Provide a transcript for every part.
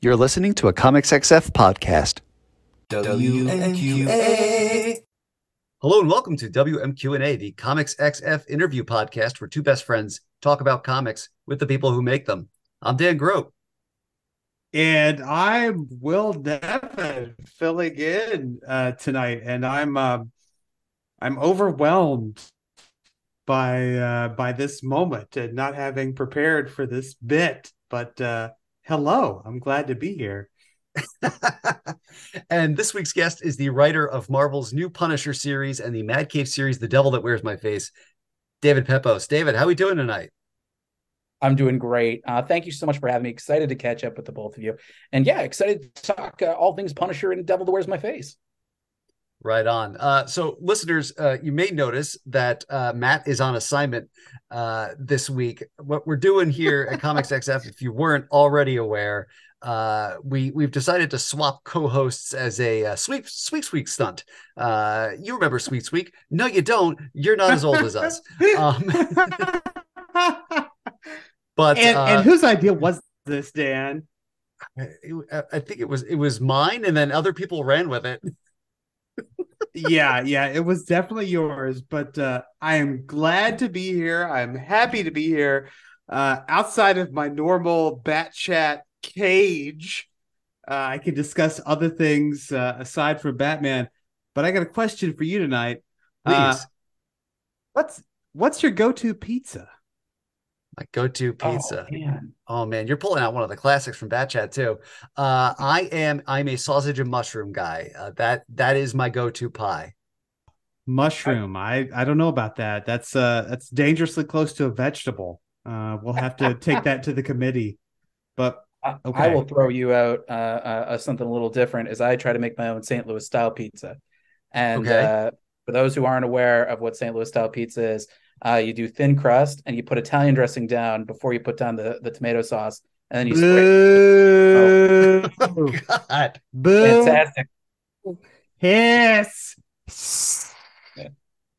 You're listening to a Comics XF podcast. WMQA. Hello and welcome to WMQ&A, the Comics XF interview podcast where two best friends talk about comics with the people who make them. I'm Dan Grote. And I'm Will Nevin filling in uh, tonight, and I'm um, I'm overwhelmed by uh, by this moment and not having prepared for this bit. But uh, hello, I'm glad to be here. and this week's guest is the writer of Marvel's new Punisher series and the Mad Cave series, The Devil That Wears My Face, David Pepose. David, how are we doing tonight? I'm doing great. Uh, thank you so much for having me. Excited to catch up with the both of you. And yeah, excited to talk uh, all things Punisher and Devil That Wears My Face. Right on. Uh, so, listeners, uh, you may notice that uh, Matt is on assignment uh, this week. What we're doing here at Comics XF, if you weren't already aware, uh, we we've decided to swap co-hosts as a uh, sweep sweep sweep stunt. Uh, you remember Sweet Sweet? No, you don't. You're not as old as us. Um, but and, and whose idea was this, Dan? it- I think it was it was mine, and then other people ran with it. Yeah, yeah, it was definitely yours. But uh, I am glad to be here. I'm happy to be here. Uh, outside of my normal bat chat cage, uh, I can discuss other things uh, aside from Batman. But I got a question for you tonight. Please, Uh, what's what's your go-to pizza? My go-to pizza. Oh, man. Oh man, you're pulling out one of the classics from Bat Chat too. Uh, I am I'm a sausage and mushroom guy. Uh, that that is my go-to pie. Mushroom. I I don't know about that. That's uh that's dangerously close to a vegetable. Uh, we'll have to take that to the committee. But I, Okay. I will throw you out uh, uh, uh, something a little different as I try to make my own St. Louis style pizza. And Okay. uh, for those who aren't aware of what St. Louis style pizza is, uh, you do thin crust and you put Italian dressing down before you put down the, the tomato sauce. And then you spray. boo, God, boo, Fantastic. hiss.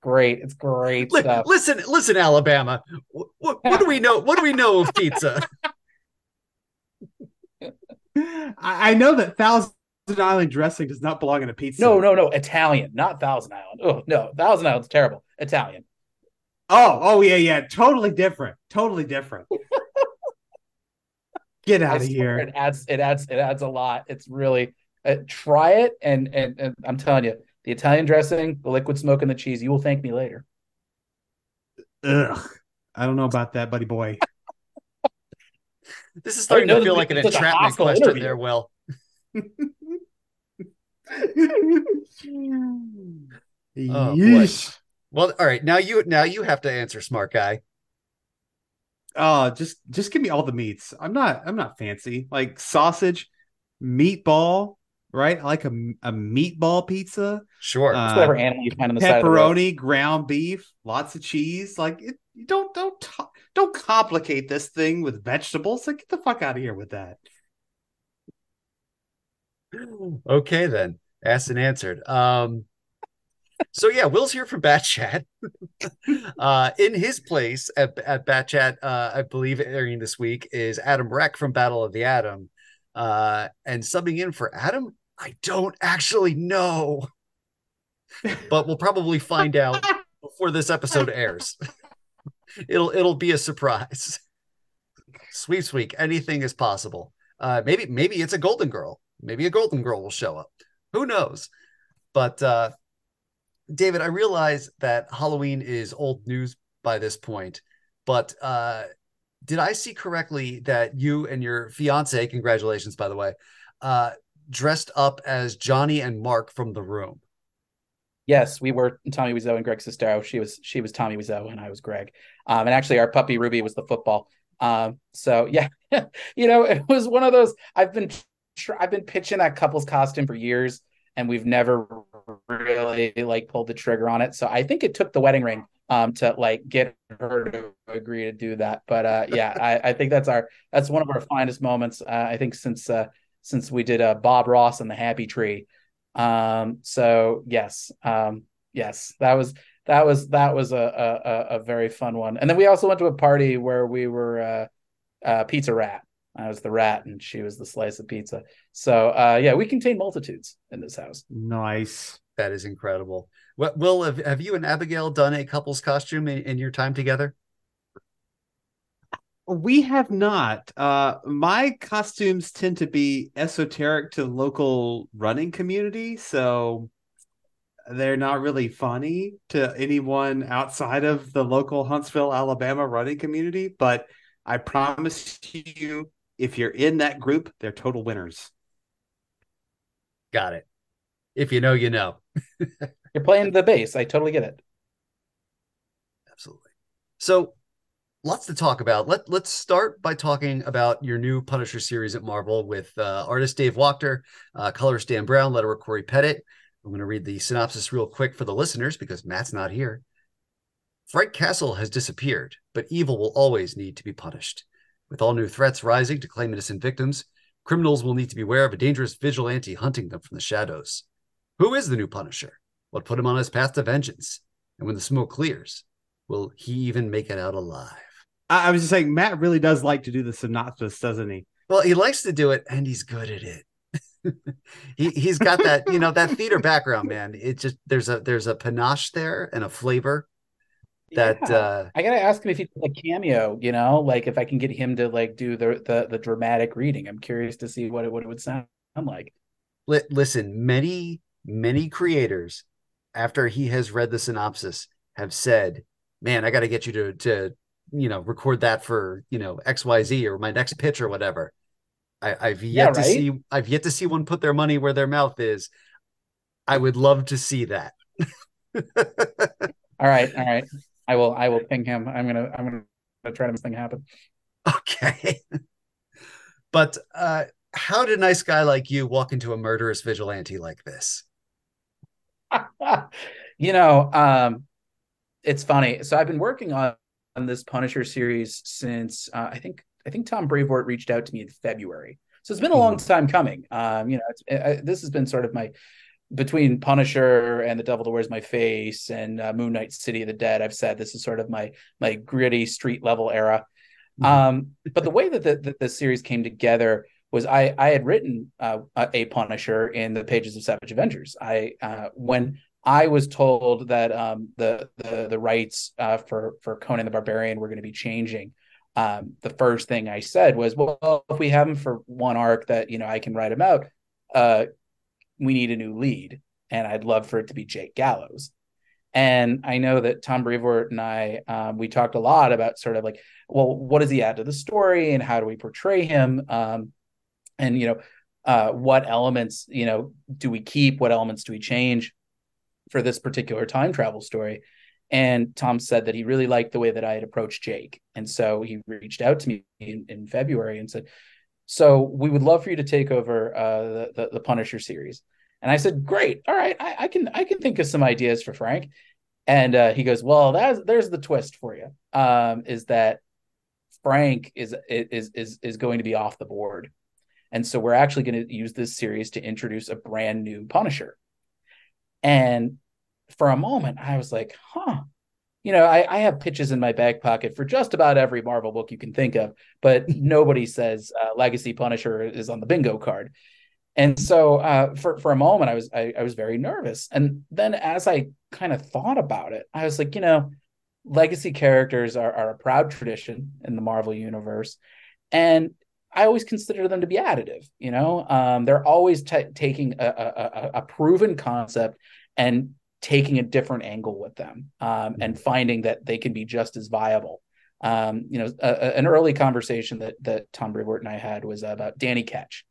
Great. It's great Li- stuff. listen, listen, Alabama. What, what, what do we know? What do we know of pizza? I, I know that Thousand Island dressing does not belong in a pizza. No, no, no. Italian, not Thousand Island. Oh, no. Thousand Island's terrible. Italian. Oh, oh yeah, yeah, totally different. Totally different. Get out I of here. It adds it adds it adds a lot. It's really uh, try it and, and and I'm telling you, the Italian dressing, the liquid smoke and the cheese, you will thank me later. Ugh. I don't know about that, buddy boy. This is starting know to feel like an is such a entrapment question interview. there, Will. Oh, boy. Yeesh. Well, all right. Now you now you have to answer, smart guy. Oh, just just give me all the meats. I'm not I'm not fancy. Like sausage, meatball, right? I like a, a meatball pizza, Sure. Uh, whatever animal you find on the side of the road. pepperoni, ground beef, lots of cheese. Like it, don't don't t- don't complicate this thing with vegetables. Like get the fuck out of here with that. okay then asked and answered um so yeah will's here from bat chat. Uh in his place at, at bat chat uh i believe airing this week is adam reck from battle of the atom. Uh and subbing in for adam i don't actually know. But we'll probably find out before this episode airs. It'll it'll be a surprise. Sweet sweet. Anything is possible. Uh maybe maybe it's a golden girl. Maybe a golden girl will show up. Who knows? But uh david i realize that halloween is old news by this point but uh did i see correctly that you and your fiance congratulations by the way uh dressed up as johnny and mark from the room Yes, we were Tommy Wiseau and Greg Sestero. She was she was Tommy Wiseau and I was Greg. Um, and actually our puppy Ruby was the football. Um, so yeah, you know, it was one of those. I've been I've been pitching that couple's costume for years, and we've never really like pulled the trigger on it. So I think it took the wedding ring um to like get her to agree to do that. But uh, yeah, I, I think that's our that's one of our finest moments. Uh, I think since uh, since we did uh, Bob Ross and the Happy Tree. Um, so yes, um, yes, that was that was that was a, a a- a very fun one. And then we also went to a party where we were uh, uh, Pizza Rat. I was the rat and she was the slice of pizza. So uh, yeah, we contain multitudes in this house. Nice. That is incredible. What Will have, have you and Abigail done a couple's costume in, in your time together? We have not. Uh, my costumes tend to be esoteric to local running community, so they're not really funny to anyone outside of the local Huntsville, Alabama running community. But I promise you, if you're in that group, they're total winners. Got it. If you know, you know. you're playing the bass. I totally get it. Absolutely. So lots to talk about. Let let's start by talking about your new Punisher series at Marvel with uh, artist Dave Wachter, uh, colorist Dan Brown, letterer Corey Pettit. I'm going to read the synopsis real quick for the listeners because Matt's not here. Frank Castle has disappeared, but evil will always need to be punished. With all new threats rising to claim innocent victims, criminals will need to beware of a dangerous vigilante hunting them from the shadows. Who is the new Punisher? What put him on his path to vengeance? And when the smoke clears, will he even make it out alive? I, was just saying, Matt really does like to do the synopsis, doesn't he? Well, he likes to do it, and he's good at it. he he's got that you know that theater background, man. It just there's a there's a panache there and a flavor that yeah. uh I gotta ask him if he's a cameo, you know, like if I can get him to like do the the, the dramatic reading. I'm curious to see what it what it would sound like. Listen, many many creators after he has read the synopsis have said, "Man, I got to get you to to you know record that for you know xyz or my next pitch or whatever I, have yet yeah, right? to see i've yet to see one put their money where their mouth is i would love to see that all right all right i will i will ping him i'm gonna i'm gonna try to make this thing happen okay but uh how did a nice guy like you walk into a murderous vigilante like this you know um it's funny so i've been working on on this Punisher series since uh, I think I think Tom Brevoort reached out to me in February. So it's been a long mm-hmm. time coming. Um, you know, it, this has been sort of my between Punisher and The Devil That Wears My Face and uh, Moon Knight City of the Dead. I've said this is sort of my my gritty street level era. Mm-hmm. Um, but the way that the, the, the, series came together was I I had written uh, a Punisher in the pages of Savage Avengers. I uh, when I was told that um, the the the rights uh, for for Conan the Barbarian were going to be changing. Um, the first thing I said was, "Well, if we have him for one arc that you know I can write him out, uh, we need a new lead, and I'd love for it to be Jake Gallows." And I know that Tom Brevoort and I um, we talked a lot about sort of like, well, what does he add to the story, and how do we portray him, um, and you know, uh, what elements you know do we keep, what elements do we change? for this particular time travel story. And Tom said that he really liked the way that I had approached Jake. And so he reached out to me in, in February and said, So we would love for you to take over uh, the, the, the, Punisher series. And I said, Great. All right. I, I, can I can think of some ideas for Frank. And uh, he goes, Well, that's there's the twist for you. Um, is that Frank is is is is going to be off the board. And so we're actually going to use this series to introduce a brand new Punisher. And for a moment, I was like, huh. You know, I, I have pitches in my back pocket for just about every Marvel book you can think of, but nobody says uh, Legacy Punisher is on the bingo card. And so uh, for for a moment, I was I, I was very nervous. And then as I kind of thought about it, I was like, you know, legacy characters are, are a proud tradition in the Marvel universe, and I always consider them to be additive. You know, um, they're always t- taking a, a, a, proven concept and taking a different angle with them um, and mm-hmm. finding that they can be just as viable. Um, you know, a, a, an early conversation that that Tom Brevoort and I had was about Danny Ketch.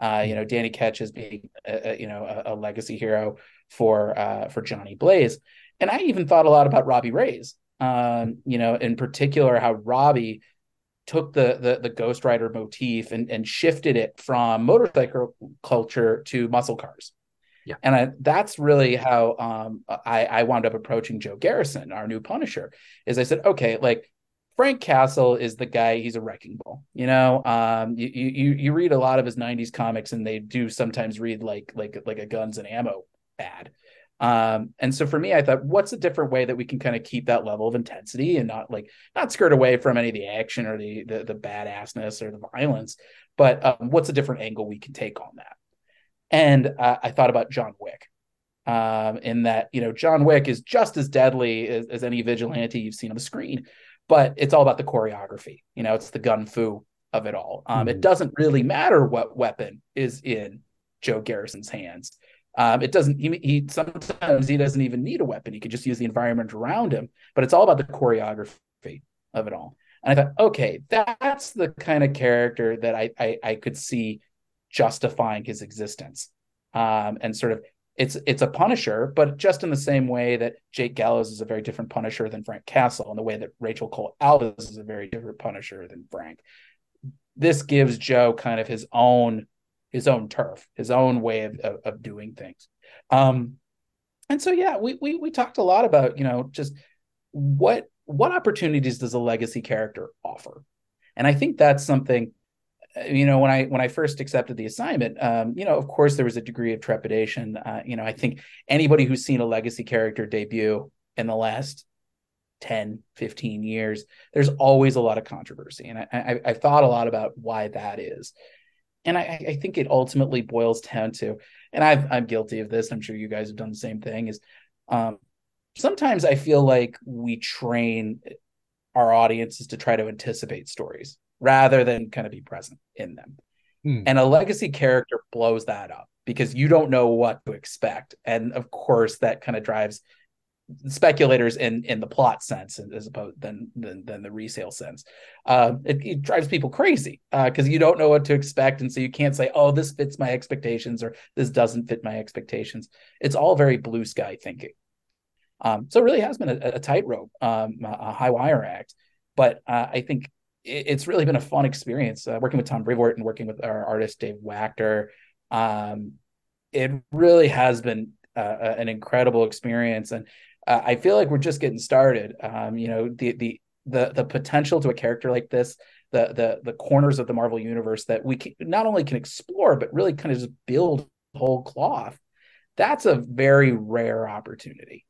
Uh, you know, Danny Ketch as being a, you know a, legacy hero for uh, for Johnny Blaze, and I even thought a lot about Robbie Reyes. Um, you know, in particular, how Robbie took the the, the Ghost Rider motif and, and shifted it from motorcycle culture to muscle cars. Yeah. And I, that's really how um, I, I wound up approaching Joe Garrison, our new Punisher. Is I said, okay, like Frank Castle is the guy. He's a wrecking ball. You know, um, you you you read a lot of his '90s comics, and they do sometimes read like like like a guns and ammo ad. Um, and so for me, I thought, what's a different way that we can kind of keep that level of intensity and not like not skirt away from any of the action or the the, the badassness or the violence, but um, what's a different angle we can take on that? And uh, I thought about John Wick, um, in that you know John Wick is just as deadly as, as any vigilante you've seen on the screen, but it's all about the choreography. You know, it's the gun fu of it all. Um, mm-hmm. It doesn't really matter what weapon is in Joe Garrison's hands. Um, it doesn't. He, he sometimes he doesn't even need a weapon. He could just use the environment around him. But it's all about the choreography of it all. And I thought, okay, that's the kind of character that I I, I could see justifying his existence, um, and sort of it's it's a Punisher, but just in the same way that Jake Gallows is a very different Punisher than Frank Castle, and the way that Rachel Cole Alves is a very different Punisher than Frank. This gives Joe kind of his own his own turf, his own way of, of, of doing things. Um, and so, yeah, we, we, we talked a lot about, you know, just what, what opportunities does a legacy character offer? And I think that's something, you know, when I, when I first accepted the assignment, um, you know, of course there was a degree of trepidation. Uh, you know, I think anybody who's seen a legacy character debut in the last 10 15 years there's always a lot of controversy and I, I, I thought a lot about why that is and I, I think it ultimately boils down to, and i am guilty of this. I'm sure you guys have done the same thing. Is um, sometimes I feel like we train our audiences to try to anticipate stories rather than kind of be present in them. Hmm. And a legacy character blows that up because you don't know what to expect, and of course that kind of drives speculators in in the plot sense as opposed than than, than the resale sense. Uh, it, it, drives people crazy because uh, you don't know what to expect. And so you can't say oh this fits my expectations or this doesn't fit my expectations. It's all very blue sky thinking. Um, so it really has been a, a tightrope um, a high wire act. But uh, i think it, it's really been a fun experience uh, working with tom brevoort and working with our artist dave wachter um, it really has been uh, an incredible experience and uh, I feel like we're just getting started. Um, you know, the the the the potential to a character like this, the the the corners of the Marvel universe that we can, not only can explore but really kind of just build whole cloth. That's a very rare opportunity,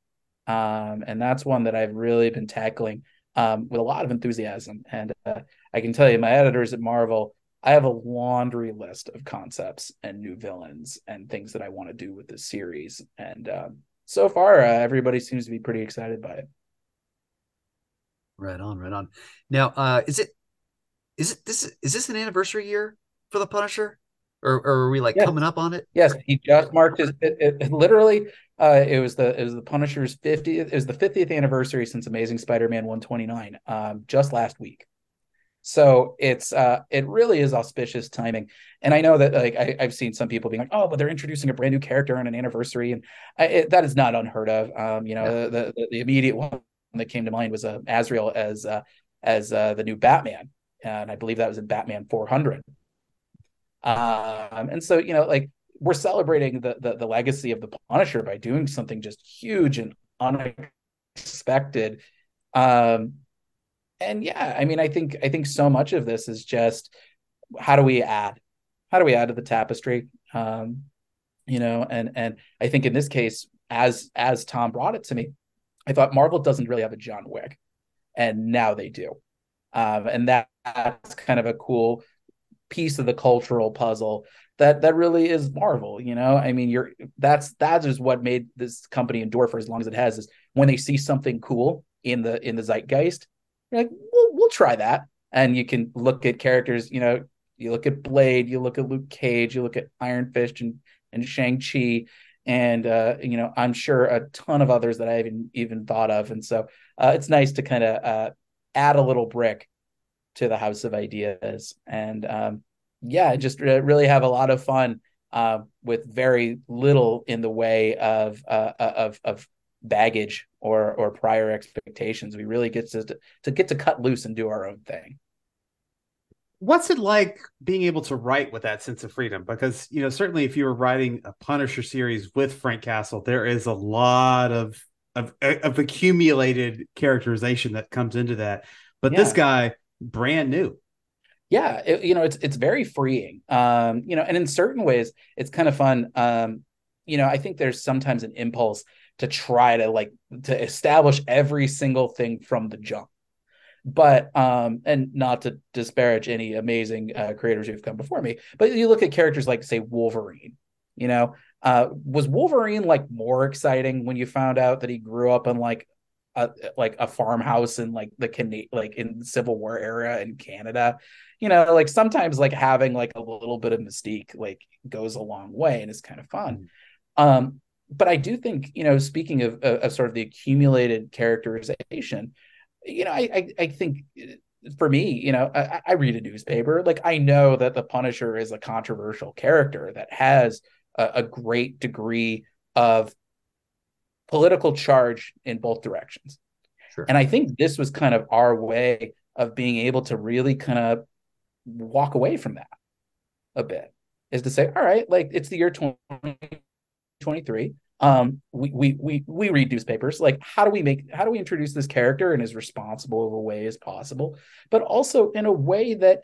um, and that's one that I've really been tackling um, with a lot of enthusiasm. And uh, I can tell you, my editors at Marvel. I have a laundry list of concepts and new villains and things that I want to do with this series. And um, so far, uh, everybody seems to be pretty excited by it. Right on, right on. Now, uh, is it is it this is this an anniversary year for the Punisher, or, or are we like yes. coming up on it? Yes, he just marked his. It, it, it literally, uh, it was the it was the Punisher's 50th. It was the 50th anniversary since Amazing Spider-Man 129, um, just last week. So it's uh it really is auspicious timing. And I know that like I, have seen some people being like, oh, but they're introducing a brand new character on an anniversary, and I, it, that is not unheard of. Um, you know, yeah. the, the, the immediate one that came to mind was uh, Azrael as uh, as uh, the new Batman, and I believe that was in Batman 400. Um, and so you know, like we're celebrating the, the the legacy of the Punisher by doing something just huge and unexpected. Um, and yeah, I mean, I think I think so much of this is just how do we add, how do we add to the tapestry, um, you know, and and I think in this case, as as Tom brought it to me, I thought Marvel doesn't really have a John Wick, and now they do, um, and that, that's kind of a cool piece of the cultural puzzle that that really is Marvel. You know, I mean, you're that's that is what made this company endure for as long as it has is when they see something cool in the in the zeitgeist you're like, we'll, we'll try that. And you can look at characters, you know, you look at Blade, you look at Luke Cage, you look at Iron Fist and, and Shang-Chi, and uh, you know, I'm sure a ton of others that I haven't even thought of. And so uh, it's nice to kind of uh, add a little brick to the house of ideas. And um, yeah, just really have a lot of fun uh, with very little in the way of uh, of of baggage or or prior expectations. We really get to to get to cut loose and do our own thing. What's it like being able to write with that sense of freedom? Because you know, certainly if you were writing a Punisher series with Frank Castle, there is a lot of of, of accumulated characterization that comes into that. But yeah. this guy, brand new. Yeah, it, you know, it's it's very freeing. Um, you know, and in certain ways, it's kind of fun. Um, you know, I think there's sometimes an impulse to try to like to establish every single thing from the jump. But um, and not to disparage any amazing uh, creators who've come before me, but you look at characters like say Wolverine, you know, uh, was Wolverine like more exciting when you found out that he grew up in like a like a farmhouse in like the Can like in Civil War era in Canada? You know, like sometimes like having like a little bit of mystique like goes a long way and is kind of fun. Mm-hmm. Um, but I do think, you know, speaking of, of, of sort of the accumulated characterization, you know, I, I, I think for me, you know, I, I, read a newspaper. Like I know that the Punisher is a controversial character that has a, a great degree of political charge in both directions. Sure. And I think this was kind of our way of being able to really kind of walk away from that a bit is to say, all right, like it's the year 2023 um we we we we read newspapers like how do we make how do we introduce this character in as responsible of a way as possible but also in a way that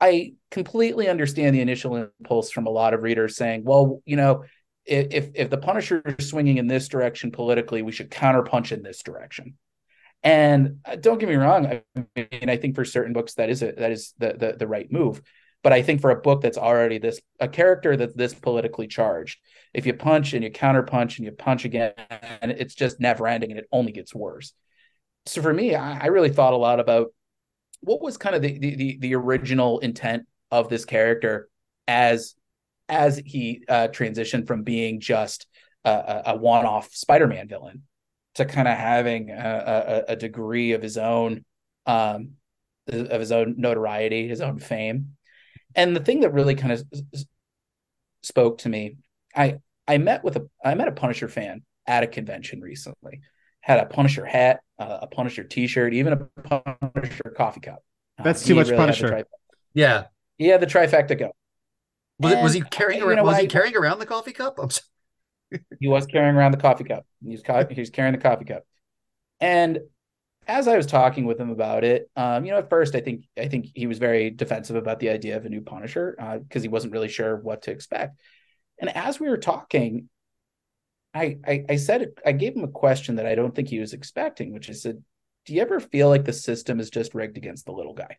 i completely understand the initial impulse from a lot of readers saying well you know if if the punisher is swinging in this direction politically we should counterpunch in this direction and uh, don't get me wrong i mean i think for certain books that is a, that is the, the the right move but I think for a book that's already this a character that's this politically charged, if you punch and you counterpunch and you punch again, and it's just never ending and it only gets worse. So for me, I, I really thought a lot about what was kind of the, the the original intent of this character as as he uh, transitioned from being just a, a one-off Spider-Man villain to kind of having a, a, a degree of his own um, of his own notoriety, his own fame and the thing that really kind of spoke to me, I I met with a I met a Punisher fan at a convention recently. Had a Punisher hat, uh, a Punisher T-shirt, even a Punisher coffee cup. Uh, That's too much really Punisher. Yeah, he had the trifecta go. Was, was he carrying around? was he carrying around the coffee cup? I'm sorry. he was carrying around the coffee cup. He was, he was carrying the coffee cup, and as I was talking with him about it, um, you know, at first I think I think he was very defensive about the idea of a new Punisher because uh, he wasn't really sure what to expect. And as we were talking, I, I I said I gave him a question that I don't think he was expecting, which is, said, "Do you ever feel like the system is just rigged against the little guy?"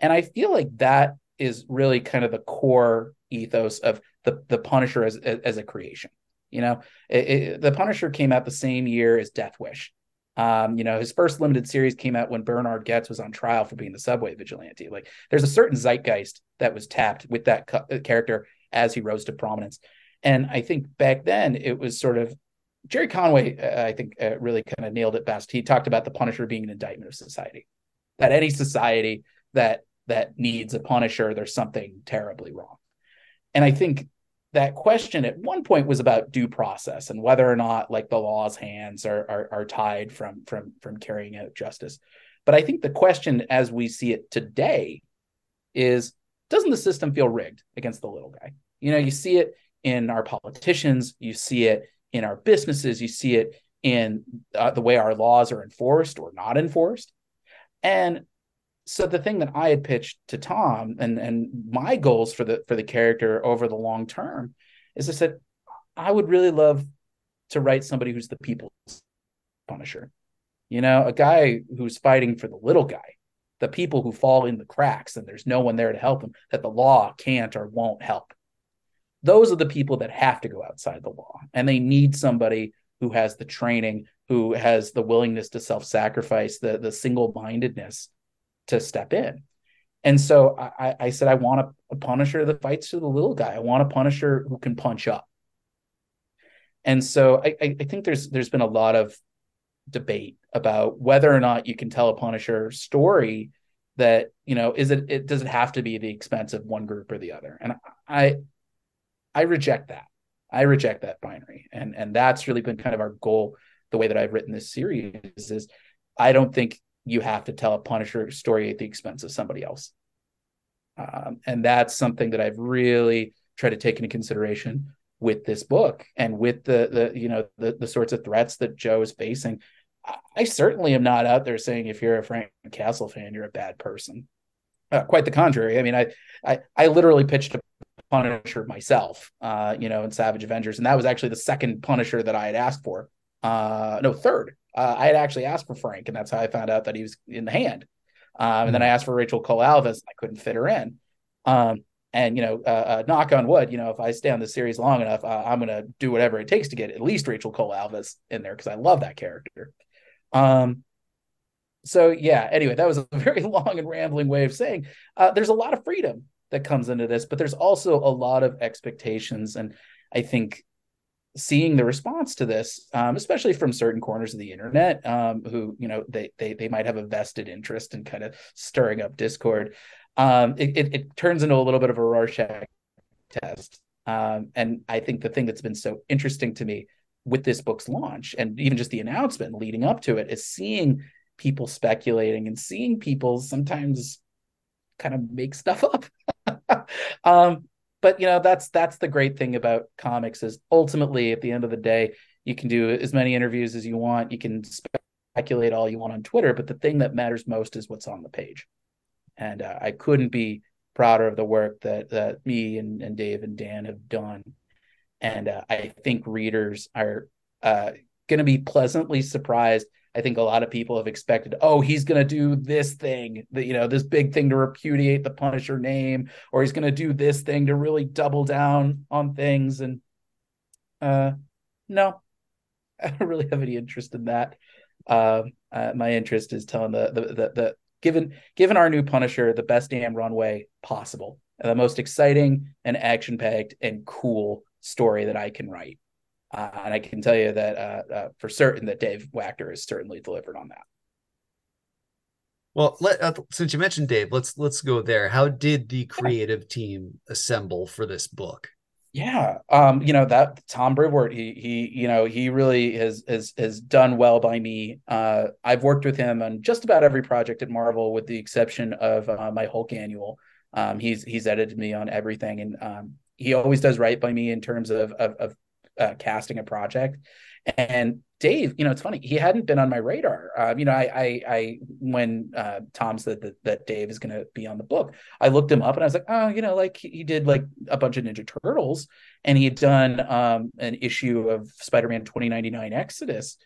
And I feel like that is really kind of the core ethos of the the Punisher as as a creation. You know, it, it, the Punisher came out the same year as Death Wish um, you know, his first limited series came out when Bernhard Goetz was on trial for being the subway vigilante. Like, there's a certain zeitgeist that was tapped with that uh, character as he rose to prominence. And I think back then it was sort of Gerry Conway, uh, I think, uh, really kind of nailed it best. He talked about the Punisher being an indictment of society. That any society that that needs a Punisher, there's something terribly wrong. And I think that question at one point was about due process and whether or not like the law's hands are, are, are tied from from from carrying out justice. But I think the question as we see it today is doesn't the system feel rigged against the little guy? You know, you see it in our politicians, you see it in our businesses, you see it in uh, the way our laws are enforced or not enforced. And so the thing that I had pitched to Tom and and my goals for the for the character over the long term is I said I would really love to write somebody who's the people's punisher. You know, a guy who's fighting for the little guy, the people who fall in the cracks and there's no one there to help them that the law can't or won't help. Those are the people that have to go outside the law and they need somebody who has the training, who has the willingness to self-sacrifice, the the single-mindedness to step in. And so I, I said, I want a, a punisher that fights to the little guy. I want a punisher who can punch up. And so I, I think there's there's been a lot of debate about whether or not you can tell a punisher story that you know is it, it does it have to be the expense of one group or the other and i i reject that i reject that binary and and that's really been kind of our goal the way that i've written this series is i don't think you have to tell a Punisher story at the expense of somebody else. Um, and that's something that I've really tried to take into consideration with this book and with the the you know the the sorts of threats that Joe is facing. I certainly am not out there saying if you're a Frank Castle fan, you're a bad person. Uh, quite the contrary. I mean, I, I I literally pitched a Punisher myself, uh, you know, in Savage Avengers, and that was actually the second Punisher that I had asked for. Uh, no, third. Uh, I had actually asked for Frank, and that's how I found out that he was in the hand. Um, and then I asked for Rachel Cole Alves, and I couldn't fit her in. Um, and you know, uh, uh, knock on wood, you know, if I stay on the series long enough, uh, I'm gonna do whatever it takes to get at least Rachel Cole Alves in there because I love that character. Um, so yeah. Anyway, that was a very long and rambling way of saying uh, there's a lot of freedom that comes into this, but there's also a lot of expectations, and I think seeing the response to this, um, especially from certain corners of the internet, um, who you know they they they might have a vested interest in kind of stirring up discord um, it, it, it, turns into a little bit of a Rorschach test. Um, and I think the thing that's been so interesting to me with this book's launch and even just the announcement leading up to it is seeing people speculating and seeing people sometimes kind of make stuff up. um, but you know that's that's the great thing about comics is ultimately at the end of the day you can do as many interviews as you want you can speculate all you want on twitter but the thing that matters most is what's on the page and uh, I couldn't be prouder of the work that that me and, and Dave and Dan have done. And uh, I think readers are uh, going to be pleasantly surprised. I think a lot of people have expected, oh, he's going to do this thing, that you know, this big thing to repudiate the Punisher name, or he's going to do this thing to really double down on things. And uh, no, I don't really have any interest in that. Uh, uh, my interest is telling the the the, the given given our new Punisher the best damn runway possible, the most exciting and action packed and cool story that I can write. Uh, and I can tell you that uh, uh, for certain that Dave Wachter has certainly delivered on that. Well, let, uh, since you mentioned Dave, let's let's go there. How did the creative team assemble for this book? Yeah, um, you know that Tom Brevoort, he he, you know, he really has has has done well by me. Uh, I've worked with him on just about every project at Marvel, with the exception of uh, my Hulk annual. Um, he's he's edited me on everything, and um, he always does right by me in terms of of, of uh, casting a project. And Dave, you know, it's funny. He hadn't been on my radar. Uh, you know, I, I, I when uh, Tom said that, that Dave is going to be on the book, I looked him up and I was like, oh, you know, like he did like a bunch of Ninja Turtles, and he had done um, an issue of Spider-Man 2099 Exodus.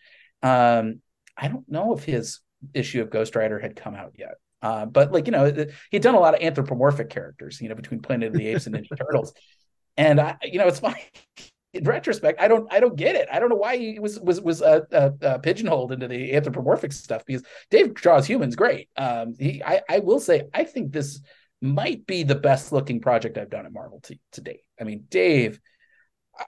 Um, I don't know if his issue of Ghost Rider had come out yet. Uh, but like you know, he'd done a lot of anthropomorphic characters, you know, between Planet of the Apes and Ninja Turtles. And I, you know, it's funny in retrospect, I don't I don't get it. I don't know why he was was was uh, uh, uh, pigeonholed into the anthropomorphic stuff because Dave draws humans great. Um, he I, I will say I think this might be the best looking project I've done at Marvel to, to date. I mean, Dave.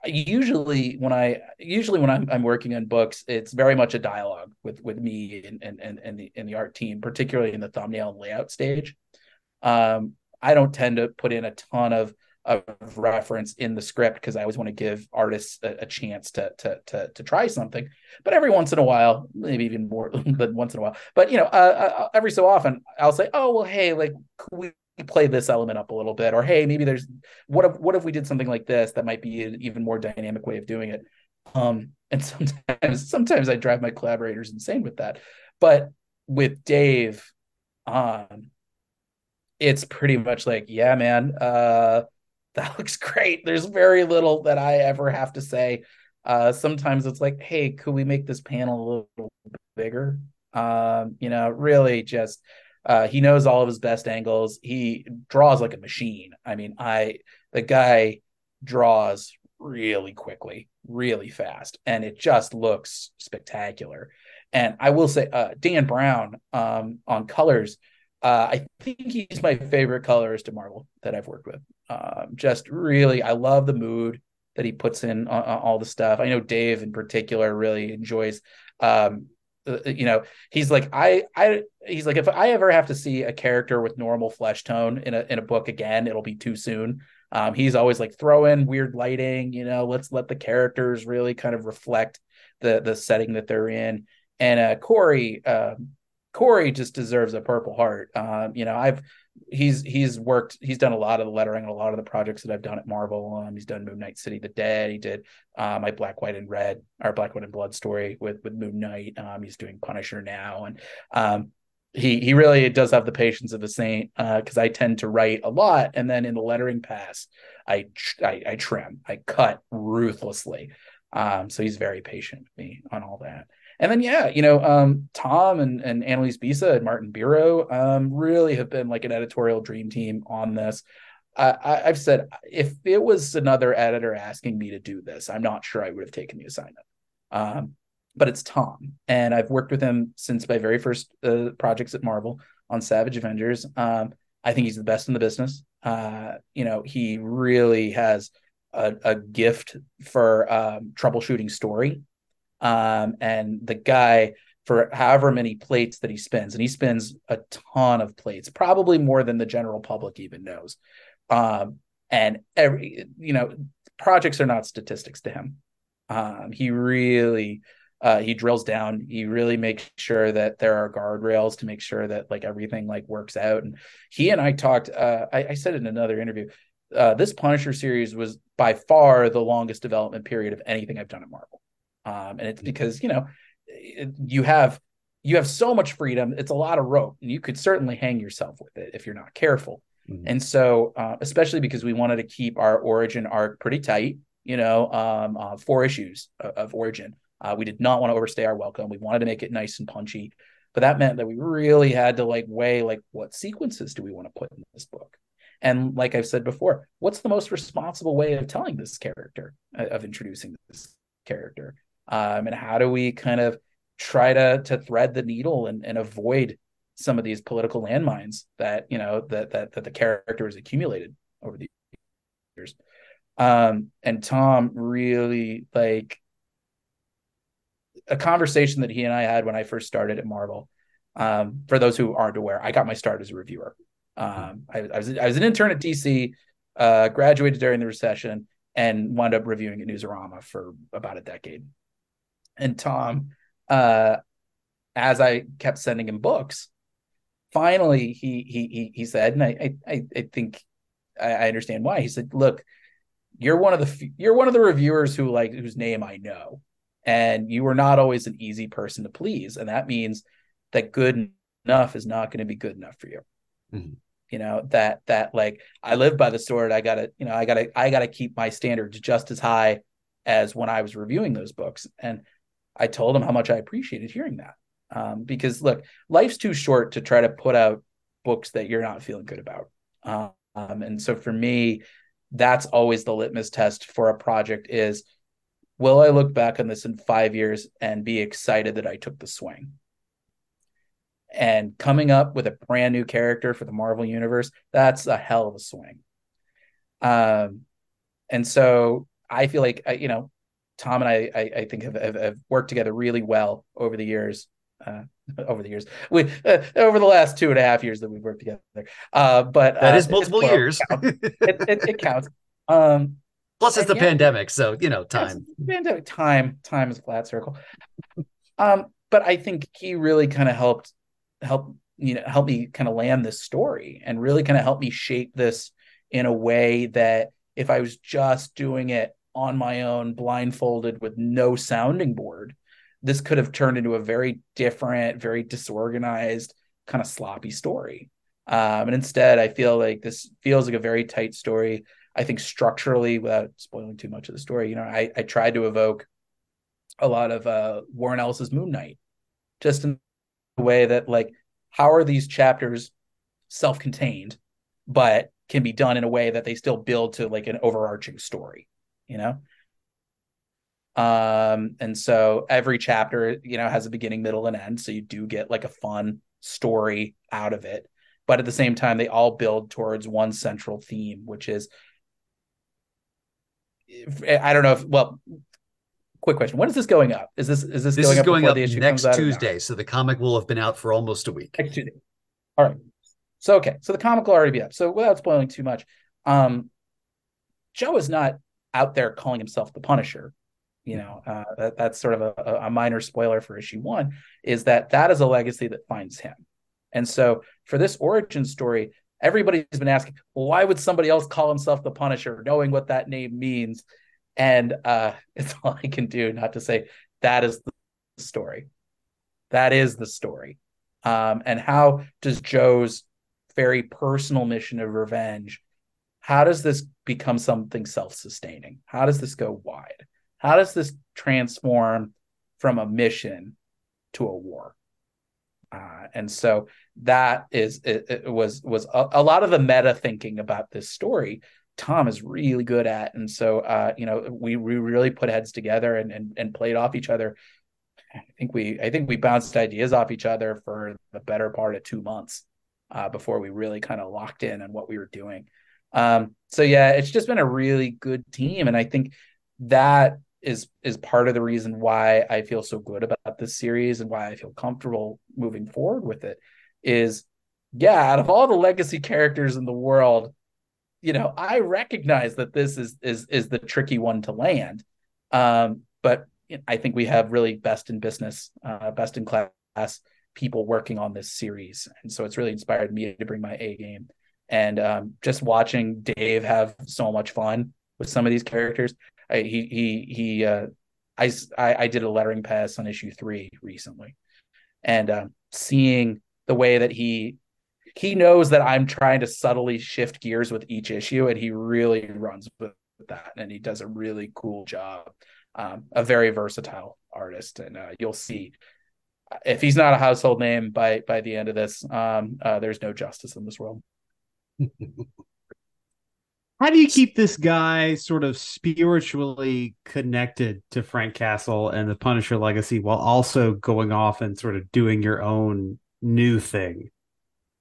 Usually, when I usually when I'm, I'm working on books, it's very much a dialogue with with me and and and, and the and the art team, particularly in the thumbnail and layout stage. Um, I don't tend to put in a ton of of reference in the script because I always want to give artists a, a, chance to, to to to try something. But every once in a while, maybe even more than once in a while, but you know, uh, uh, every so often, I'll say, "Oh well, hey, like we play this element up a little bit?" Or, "Hey, maybe there's what if what if we did something like this that might be an even more dynamic way of doing it." Um, and sometimes sometimes I drive my collaborators insane with that, but with Dave, um, it's pretty much like, yeah, man, uh that looks great. There's very little that I ever have to say. Uh, sometimes it's like, hey, could we make this panel a little bigger? Um, you know, really just uh, he knows all of his best angles. He draws like a machine. I mean, I the guy draws really quickly, really fast, and it just looks spectacular. And I will say, uh, Dan Brown um, on colors uh, I think he's my favorite colorist to Marvel that I've worked with. Um, just really, I love the mood that he puts in on, on all the stuff. I know Dave in particular really enjoys. Um, uh, uh, you know, he's like I, I, he's like if I ever have to see a character with normal flesh tone in a in a book again, it'll be too soon. Um, he's always like throw in weird lighting. You know, let's let the characters really kind of reflect the the setting that they're in. And uh, Corey, um, Corey just deserves a Purple Heart. Um, you know, I've he's he's worked he's done a lot of the lettering on a lot of the projects that I've done at Marvel. Um, he's done Moon Knight City the Dead. He did uh, my Black, White, and Red, our Black, White, and Blood story with with Moon Knight. Um, he's doing Punisher now, and um, he he really does have the patience of a saint because uh, I tend to write a lot, and then in the lettering pass, I I, I trim, I cut ruthlessly. Um, so he's very patient with me on all that. And then yeah, you know, um, Tom and and Annalise Bissa and Martin Biro um, really have been like an editorial dream team on this. I, I've said if it was another editor asking me to do this, I'm not sure I would have taken the assignment. Um, but it's Tom, and I've worked with him since my very first uh, projects at Marvel on Savage Avengers. Um, I think he's the best in the business. Uh, you know, he really has a, a gift for um, troubleshooting story, um, and the guy for however many plates that he spins, and he spins a ton of plates, probably more than the general public even knows. Um, and every, you know, projects are not statistics to him. Um, he really uh, he drills down he really makes sure that there are guardrails to make sure that like everything like works out and he and i talked uh, I, I, said in another interview uh, this punisher series was by far the longest development period of anything i've done at marvel um, and it's because you know you have you have so much freedom it's a lot of rope and you could certainly hang yourself with it if you're not careful. Mm-hmm. and so uh, especially because we wanted to keep our origin arc pretty tight you know um, uh, four issues of, of origin. Uh, we did not want to overstay our welcome. We wanted to make it nice and punchy, but that meant that we really had to like weigh like what sequences do we want to put in this book, and like I've said before, what's the most responsible way of telling this character, uh, of introducing this character, um, and how do we kind of try to to thread the needle and, and avoid some of these political landmines that you know that that that the character has accumulated over the years. Um, and Tom really like a conversation that he and I had when I first started at Marvel. Um, for those who aren't aware, I got my start as a reviewer. Um, I, I, was I was an intern at DC, uh, graduated during the recession, and wound up reviewing at Newsarama for about a decade. And Tom, uh, as I kept sending him books, finally he he he said, and I I I think I, I understand why. He said, "Look, you're one of the you're one of the reviewers who like whose name I know." and you are not always an easy person to please and that means that good enough is not going to be good enough for you mm-hmm. you know that that like i live by the sword i gotta you know i gotta i gotta keep my standards just as high as when i was reviewing those books and i told him how much i appreciated hearing that um, because look life's too short to try to put out books that you're not feeling good about um, and so for me that's always the litmus test for a project is will I look back on this in five years and be excited that I took the swing? And coming up with a brand new character for the Marvel Universe, that's a hell of a swing. Um, and so I feel like, uh, you know, Tom and I, I, I think have, have, have, worked together really well over the years. Uh, over the years, we uh, over the last two and a half years that we've worked together. Uh, but that is uh, multiple years. It, it, it, it counts. Um, Plus, it's the yeah, pandemic, so you know, time. Pandemic time, time is a flat circle. um, but I think he really kind of helped help you know help me kind of land this story and really kind of help me shape this in a way that if I was just doing it on my own, blindfolded with no sounding board, this could have turned into a very different, very disorganized, kind of sloppy story. Um, and instead, I feel like this feels like a very tight story I think structurally, without spoiling too much of the story, you know, I, I tried to evoke a lot of uh, Warren Ellis's Moon Knight, just in the way that like, how are these chapters self-contained, but can be done in a way that they still build to like an overarching story, you know? Um, and so every chapter, you know, has a beginning, middle, and end. So you do get like a fun story out of it. But at the same time, they all build towards one central theme, which is I don't know if well quick question. When is this going up? Is this is this, this going is up going up next tuesday so the comic will have been out for almost a week. Next tuesday. All right. So okay. So the comic will already be up. So without spoiling too much um joe is not out there calling himself the punisher you know uh, that, that's sort of a, a minor spoiler for issue one is that that is a legacy that finds him and so for this origin story everybody's been asking, well, why would somebody else call himself the Punisher, knowing what that name means? And uh, it's all I can do not to say that is the story. That is the story. Um, and how does Joe's very personal mission of revenge, how does this become something self-sustaining? How does this go wide? How does this transform from a mission to a war? Uh, and so that is it, it was was a, a, lot of the meta thinking about this story tom is really good at and so uh, you know we, we really put heads together and, and and played off each other i think we i think we bounced ideas off each other for the better part of two months uh, before we really kind of locked in on what we were doing um, so yeah it's just been a really good team and i think that is is part of the reason why I feel so good about this series and why I feel comfortable moving forward with it is yeah, out of all the legacy characters in the world, you know, I recognize that this is is is the tricky one to land. Um, but I think we have really best in business, uh, best in class people working on this series, and so it's really inspired me to bring my A game. And um, just watching Dave have so much fun with some of these characters, I, he he he uh, I, I did a lettering pass on issue three recently, and um, seeing the way that he he knows that I'm trying to subtly shift gears with each issue, and he really runs with that, and he does a really cool job. Um, a very versatile artist, and uh, you'll see if he's not a household name by by the end of this, um, uh, there's no justice in this world. How do you keep this guy sort of spiritually connected to Frank Castle and the Punisher legacy while also going off and sort of doing your own new thing?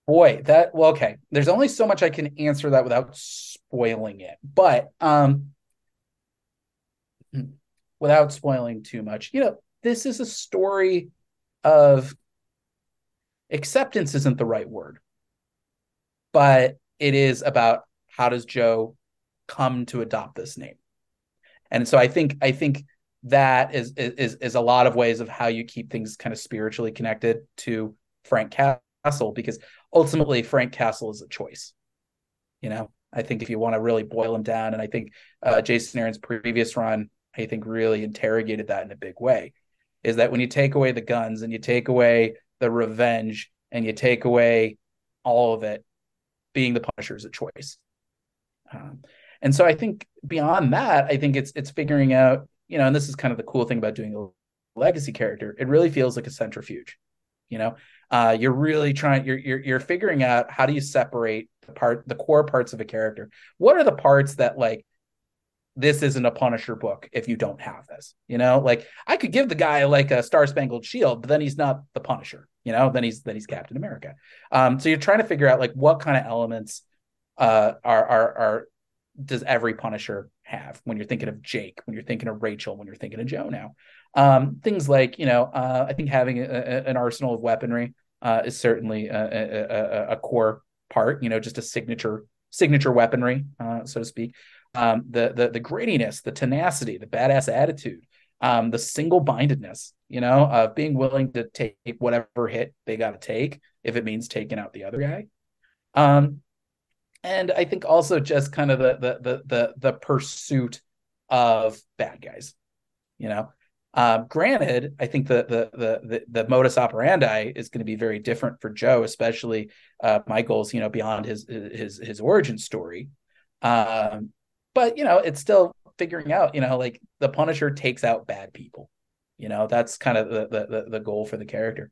Boy, that well, okay. There's only so much I can answer that without spoiling it. But um without spoiling too much, you know, this is a story of acceptance isn't the right word. But it is about how does Joe come to adopt this name? And so I think I think that is is is a lot of ways of how you keep things kind of spiritually connected to Frank Castle because ultimately Frank Castle is a choice. You know, I think if you want to really boil him down, and I think uh, Jason Aaron's previous run, I think really interrogated that in a big way, is that when you take away the guns and you take away the revenge and you take away all of it, being the Punisher is a choice. Um, and so I think beyond that, I think it's it's figuring out, you know, and this is kind of the cool thing about doing a legacy character. It really feels like a centrifuge. You know, uh, you're really trying. You're, you're you're figuring out how do you separate the part, the core parts of a character. What are the parts that like this isn't a Punisher book if you don't have this. You know, like I could give the guy like a Star Spangled Shield, but then he's not the Punisher. You know, then he's then he's Captain America. Um, so you're trying to figure out like what kind of elements uh, are are are does every Punisher have when you're thinking of Jake, when you're thinking of Rachel, when you're thinking of Joe now. Um, things like, you know, uh, I think having a, a, an arsenal of weaponry uh, is certainly a, a, core part, you know, just a signature signature weaponry, uh, so to speak. Um, the the the grittiness, the tenacity, the badass attitude, um, the single mindedness, you know, of being willing to take whatever hit they got to take if it means taking out the other guy. Um, and I think also just kind of the the the the, the pursuit of bad guys. You know, uh, granted, I think the, the the the the modus operandi is going to be very different for Joe, especially uh, Michael's. You know, beyond his his his origin story. Um, but you know, it's still figuring out. You know, like the Punisher takes out bad people. You know, that's kind of the the the goal for the character.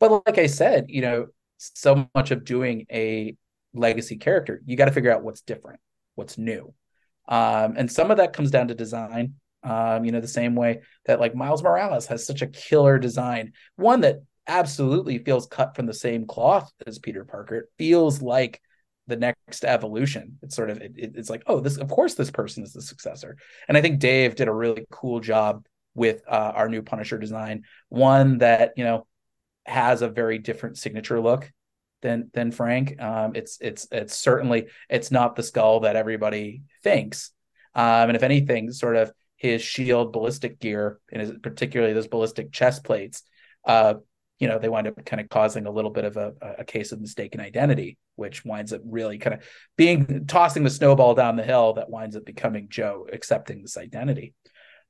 But like I said, you know, so much of doing a legacy character, you got to figure out what's different, what's new. Um, and some of that comes down to design. Um, you know, the same way that like Miles Morales has such a killer design, one that absolutely feels cut from the same cloth as Peter Parker. It feels like the next evolution. It's sort of it, it's like, oh, this of course this person is the successor. And I think Dave did a really cool job with uh, our new Punisher design, one that you know has a very different signature look than than Frank. Um, it's it's it's certainly it's not the skull that everybody thinks. Um, and if anything, sort of his shield ballistic gear and his, particularly those ballistic chest plates, uh, you know, they wind up kind of causing a little bit of a, a case of mistaken identity, which winds up really kind of being tossing the snowball down the hill that winds up becoming Joe accepting this identity.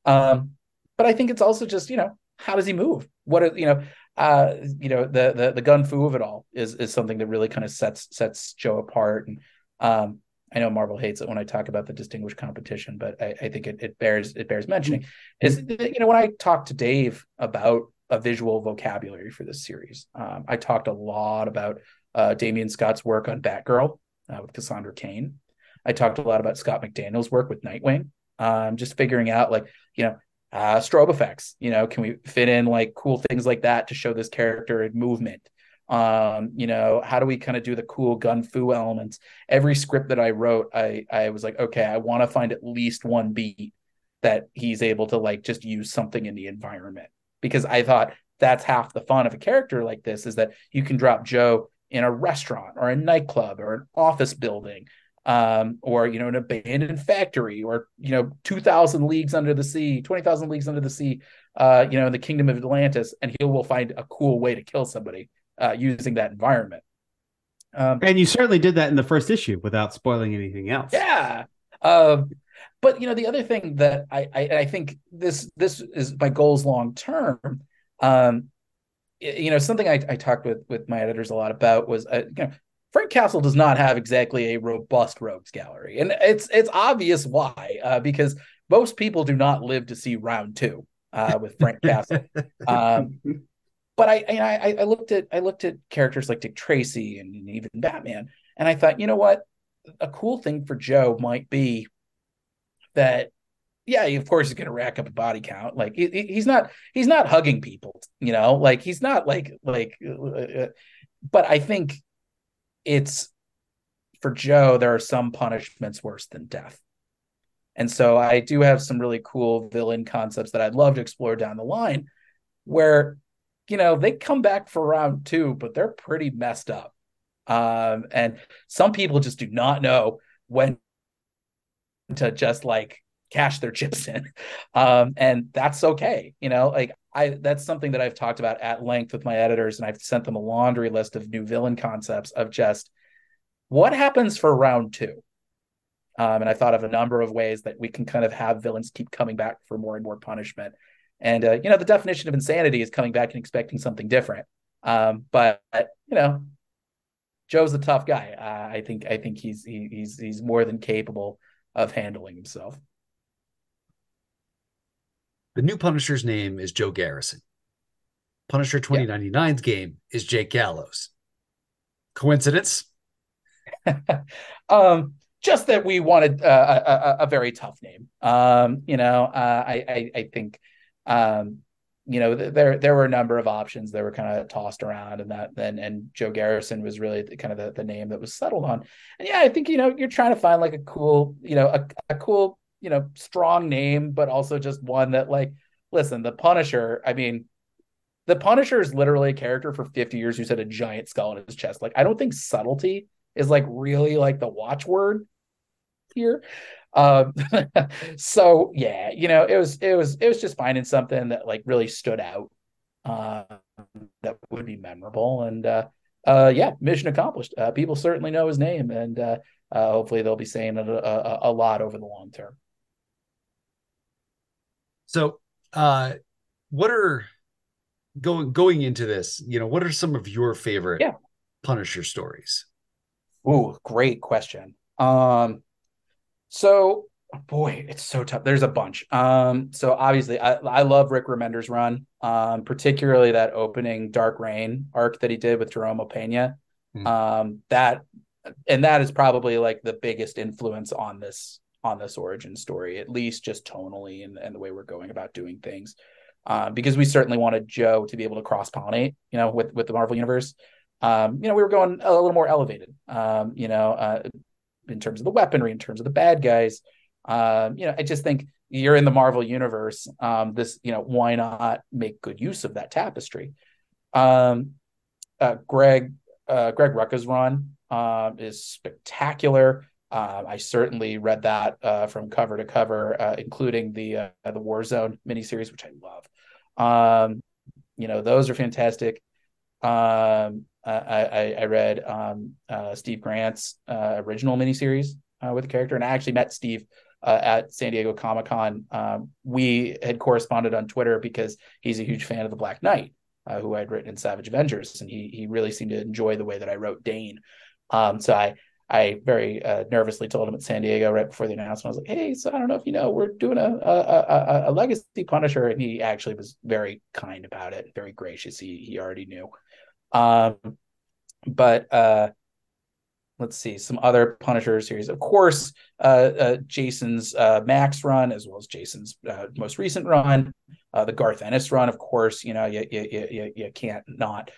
Um, but I think it's also just, you know, how does he move? What are, you know, uh, you know, the the the gun fu of it all is is something that really kind of sets sets Joe apart. And um, I know Marvel hates it when I talk about the distinguished competition, but I, I think it, it bears it bears mentioning. Is you know when I talked to Dave about a visual vocabulary for this series, um, I talked a lot about uh, Damion Scott's work on Batgirl uh, with Cassandra Cain. I talked a lot about Scott McDaniel's work with Nightwing. Um, just figuring out like you know uh, strobe effects. You know, can we fit in like cool things like that to show this character in movement? Um, you know, how do we kind of do the cool gun fu elements? Every script that I wrote, I I was like, okay, I want to find at least one beat that he's able to like just use something in the environment because I thought that's half the fun of a character like this is that you can drop Joe in a restaurant or a nightclub or an office building um, or you know an abandoned factory or you know 2000 leagues under the sea 20000 leagues under the sea uh, you know in the kingdom of atlantis and he will find a cool way to kill somebody uh, using that environment. Um, and you certainly did that in the first issue without spoiling anything else. Yeah. Um, but you know the other thing that I, I, I think this this is my goals long term um, you know something I, I talked with with my editors a lot about was uh, you know Frank Castle does not have exactly a robust rogues gallery, and it's it's obvious why uh, because most people do not live to see round two uh, with Frank Castle. Um, but I, I I looked at I looked at characters like Dick Tracy and, and even Batman, and I thought, you know what, a cool thing for Joe might be that yeah, of course he's going to rack up a body count. Like he, he's not he's not hugging people, you know, like he's not like like. Uh, uh but I think it's for Joe, there are some punishments worse than death. And so I do have some really cool villain concepts that I'd love to explore down the line where, you know, they come back for round two, but they're pretty messed up. Um, and some people just do not know when to just like cash their chips in. Um, and that's okay. You know, like I that's something that I've talked about at length with my editors, and I've sent them a laundry list of new villain concepts of just what happens for round two. Um, and I thought of a number of ways that we can kind of have villains keep coming back for more and more punishment. And uh, you know, the definition of insanity is coming back and expecting something different. Um, but you know, Joe's a tough guy. Uh, I think I think he's he, he's he's more than capable of handling himself. The new Punisher's name is Joe Garrison. Punisher 2099's yeah. game is Jake Gallows. Coincidence? um, just that we wanted uh, a, a, a, very tough name. Um, you know, uh, I, I, I think, um, you know, th- there there were a number of options that were kind of tossed around, and that then and Joe Garrison was really the, kind of the, the name that was settled on. And yeah, I think you know you're trying to find like a cool, you know, a, a cool you know strong name, but also just one that like listen, the Punisher. I mean, the Punisher is literally a character for 50 years who's had a giant skull in his chest. Like I don't think subtlety is like really like the watchword here. Um, so yeah, you know, it was it was it was just finding something that like really stood out uh, that would be memorable and uh, uh, yeah, mission accomplished. Uh, people certainly know his name, and uh, uh, hopefully they'll be saying it a, a, a, lot over the long term. So, uh, what are going going into this? You know, what are some of your favorite yeah. Punisher stories? Ooh, great question. Um, so boy, it's so tough. There's a bunch. Um, so obviously, I, I love Rick Remender's run, um, particularly that opening Dark Reign arc that he did with Jerome Opeña. Mm. Um, that and that is probably like the biggest influence on this on this origin story, at least just tonally and, and the way we're going about doing things. Uh, because we certainly wanted Joe to be able to cross pollinate, you know, with with the Marvel universe. Um, you know, we were going a little more elevated, um, you know, uh, in terms of the weaponry, in terms of the bad guys. Um, you know, I just think you're in the Marvel universe. Um, this, you know, why not make good use of that tapestry? Um, uh, Greg uh, Greg Rucka's run uh, is spectacular. Uh, I certainly read that uh, from cover to cover, uh, including the uh, the Warzone miniseries, which I love. Um, you know, those are fantastic. Um, I, I, read um, uh, Steve Grant's uh, original miniseries with the character, and I actually met Steve at San Diego Comic Con. Um, we had corresponded on Twitter because he's a huge fan of the Black Knight. uh, who I'd written in Savage Avengers, and he he really seemed to enjoy the way that I wrote Dane. Um, so I I very uh, nervously told him at San Diego right before the announcement. I was like, "Hey, so I don't know if you know, we're doing a a, a, a legacy Punisher," and he actually was very kind about it, very gracious. He he already knew. Um, but uh, let's see some other Punisher series. Of course, uh, uh, Jason's uh, Max run, as well as Jason's uh, most recent run, uh, the Garth Ennis run. Of course, you know you you you, you can't not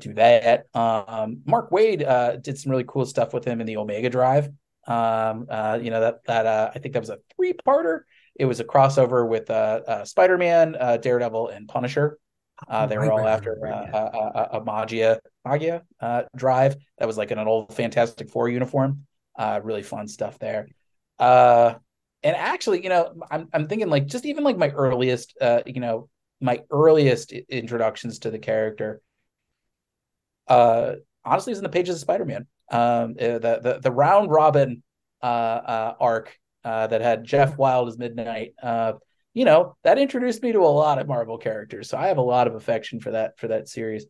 do that. Um, Mark Waid uh, did some really cool stuff with him in the Omega Drive. Um, you know that that I think that was a three parter. It was a crossover with Spider Man, uh, Daredevil, and Punisher. Uh, they were all after uh, a Magia Magia uh, drive. That was like an old Fantastic Four uniform. Uh, really fun stuff there. Uh, and actually, you know, I'm I'm thinking like just even like my earliest, uh, you know, my earliest introductions to the character uh, honestly is in the pages of Spider-Man. Um, uh, the the the round robin uh, uh, arc uh, that had Jeff Wilde as Midnight. You know that introduced me to a lot of Marvel characters, so I have a lot of affection for that for that series.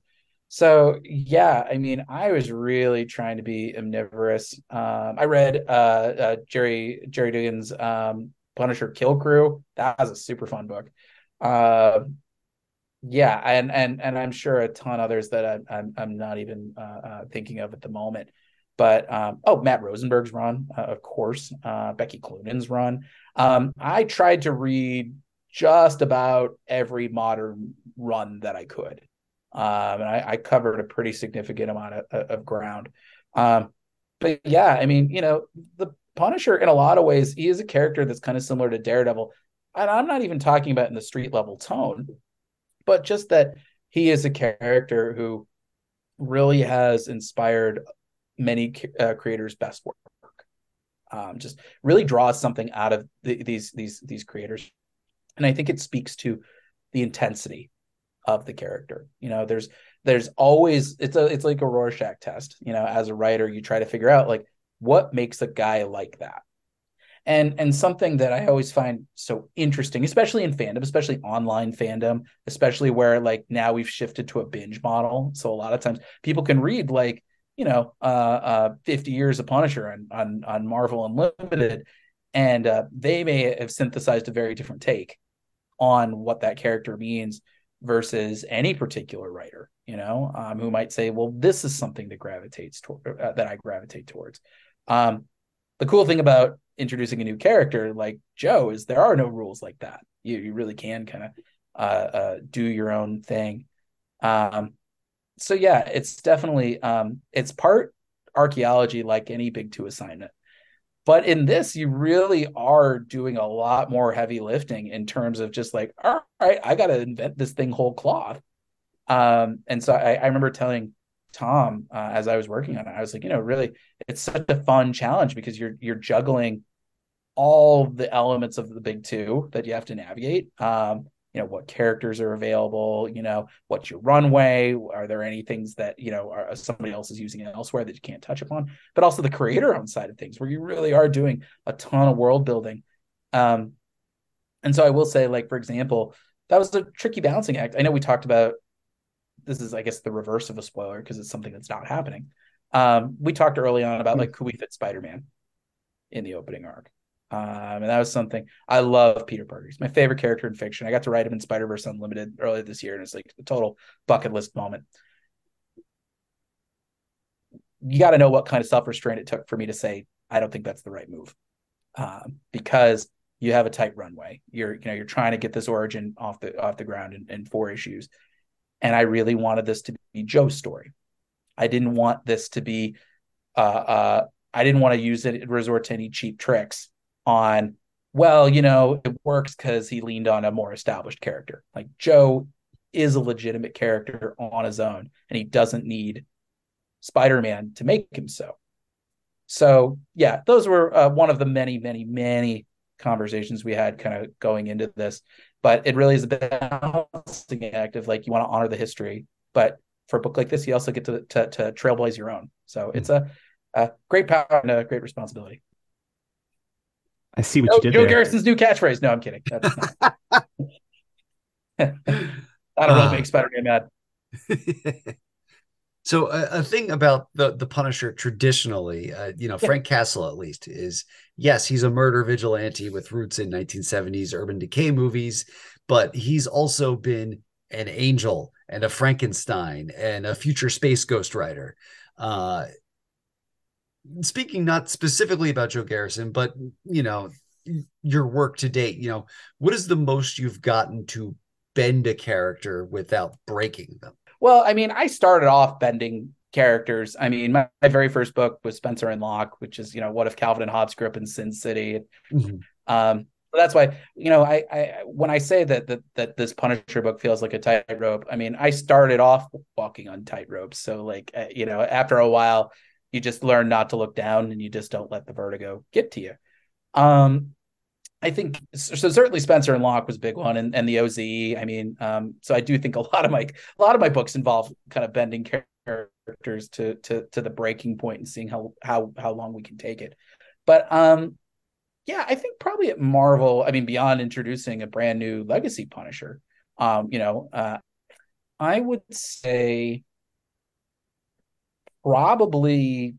So yeah, I mean, I was really trying to be omnivorous. Um, I read uh, uh, Gerry Gerry Duggan's um, Punisher Kill Krew. That was a super fun book. Uh, yeah and and and i'm sure a ton others that i'm i'm, I'm not even uh, uh, thinking of at the moment but um, oh matt rosenberg's run uh, of course uh, becky cloonan's run. Um, i tried to read just about every modern run that i could. Um, and I, I, covered a pretty significant amount of, of ground. Um, but yeah i mean you know the punisher in a lot of ways he is a character that's kind of similar to daredevil. And i'm not even talking about in the street level tone but just that he is a character who really has inspired many uh, creators' best work. Um, just really draws something out of the, these these these creators, and I think it speaks to the intensity of the character. You know, there's there's always it's a it's like a Rorschach test. You know, as a writer, you try to figure out like what makes a guy like that and and something that I always find so interesting, especially in fandom, especially online fandom, especially where like now we've shifted to a binge model. So a lot of times people can read like you know uh, uh 50 years of Punisher on on on Marvel Unlimited, and uh, they may have synthesized a very different take on what that character means versus any particular writer, you know, um, who might say, well, this is something that gravitates toward uh, that I gravitate towards. Um, the cool thing about introducing a new character like Joe is there are no rules like that. You you really can kind of uh, uh, do your own thing. Um, so yeah, it's definitely um, it's part archaeology like any big two assignment. But in this, you really are doing a lot more heavy lifting in terms of just like, all right, I got to invent this thing whole cloth. Um, and so I, I remember telling Tom uh, as I was working on it. I was like, you know, really, it's such a fun challenge because you're you're juggling all the elements of the big two that you have to navigate. Um, you know, what characters are available. You know, what's your runway? Are there any things that you know are, somebody else is using elsewhere that you can't touch upon? But also the creator on side of things, where you really are doing a ton of world building. Um, and so I will say, like for example, that was a tricky balancing act. I know we talked about this is I guess the reverse of a spoiler because it's something that's not happening. Um, we talked early on about like could we fit Spider-Man in the opening arc. Um, and that was something I love Peter Parker. He's my favorite character in fiction. I got to write him in Spider-Verse Unlimited earlier this year, and it's like a total bucket list moment. You got to know what kind of self-restraint it took for me to say, I don't think that's the right move. Um, because you have a tight runway. You're, you know, you're trying to get this origin off the off the ground in, in four issues and I really wanted this to be Joe's story. I didn't want this to be, uh, uh, I didn't want to use it resort to any cheap tricks on. Well, you know, it works because he leaned on a more established character. Like Joe is a legitimate character on his own, and he doesn't need Spider-Man to make him so. So yeah, those were uh, one of the many, many, many conversations we had kind of going into this but it really is a balancing act of like you want to honor the history but for a book like this you also get to to, to trailblaze your own so it's a, a great power and a great responsibility i see what you did joe there. garrison's new catchphrase no i'm kidding That'll really Ah. make Spider-Man mad. so a, a thing about the the Punisher traditionally, uh, you know, Yeah. Frank Castle at least is yes, he's a murder vigilante with roots in 1970s urban decay movies, but he's also been an angel and a Frankenstein and a future space ghost rider. Uh, speaking not specifically about Joe Garrison, but you know, your work to date, you know, what is the most you've gotten to bend a character without breaking them? Well, I mean, I started off bending characters. I mean, my, my very first book was Spencer and Locke, which is, you know, what if Calvin and Hobbes grew up in Sin City? Mhm. Um, so that's why, you know, I, I when I say that that that this Punisher book feels like a tightrope, I mean, I started off walking on tightropes. So like, uh, you know, after a while, you just learn not to look down, and you just don't let the vertigo get to you. Um, I think so. Certainly, Spencer and Locke was a big one, and, and the OZ. I mean, um, so I do think a lot of my a lot of my books involve kind of bending characters to to to the breaking point and seeing how how how long we can take it. But um, yeah, I think probably at Marvel, I mean, beyond introducing a brand new legacy Punisher, um, you know, uh, I would say probably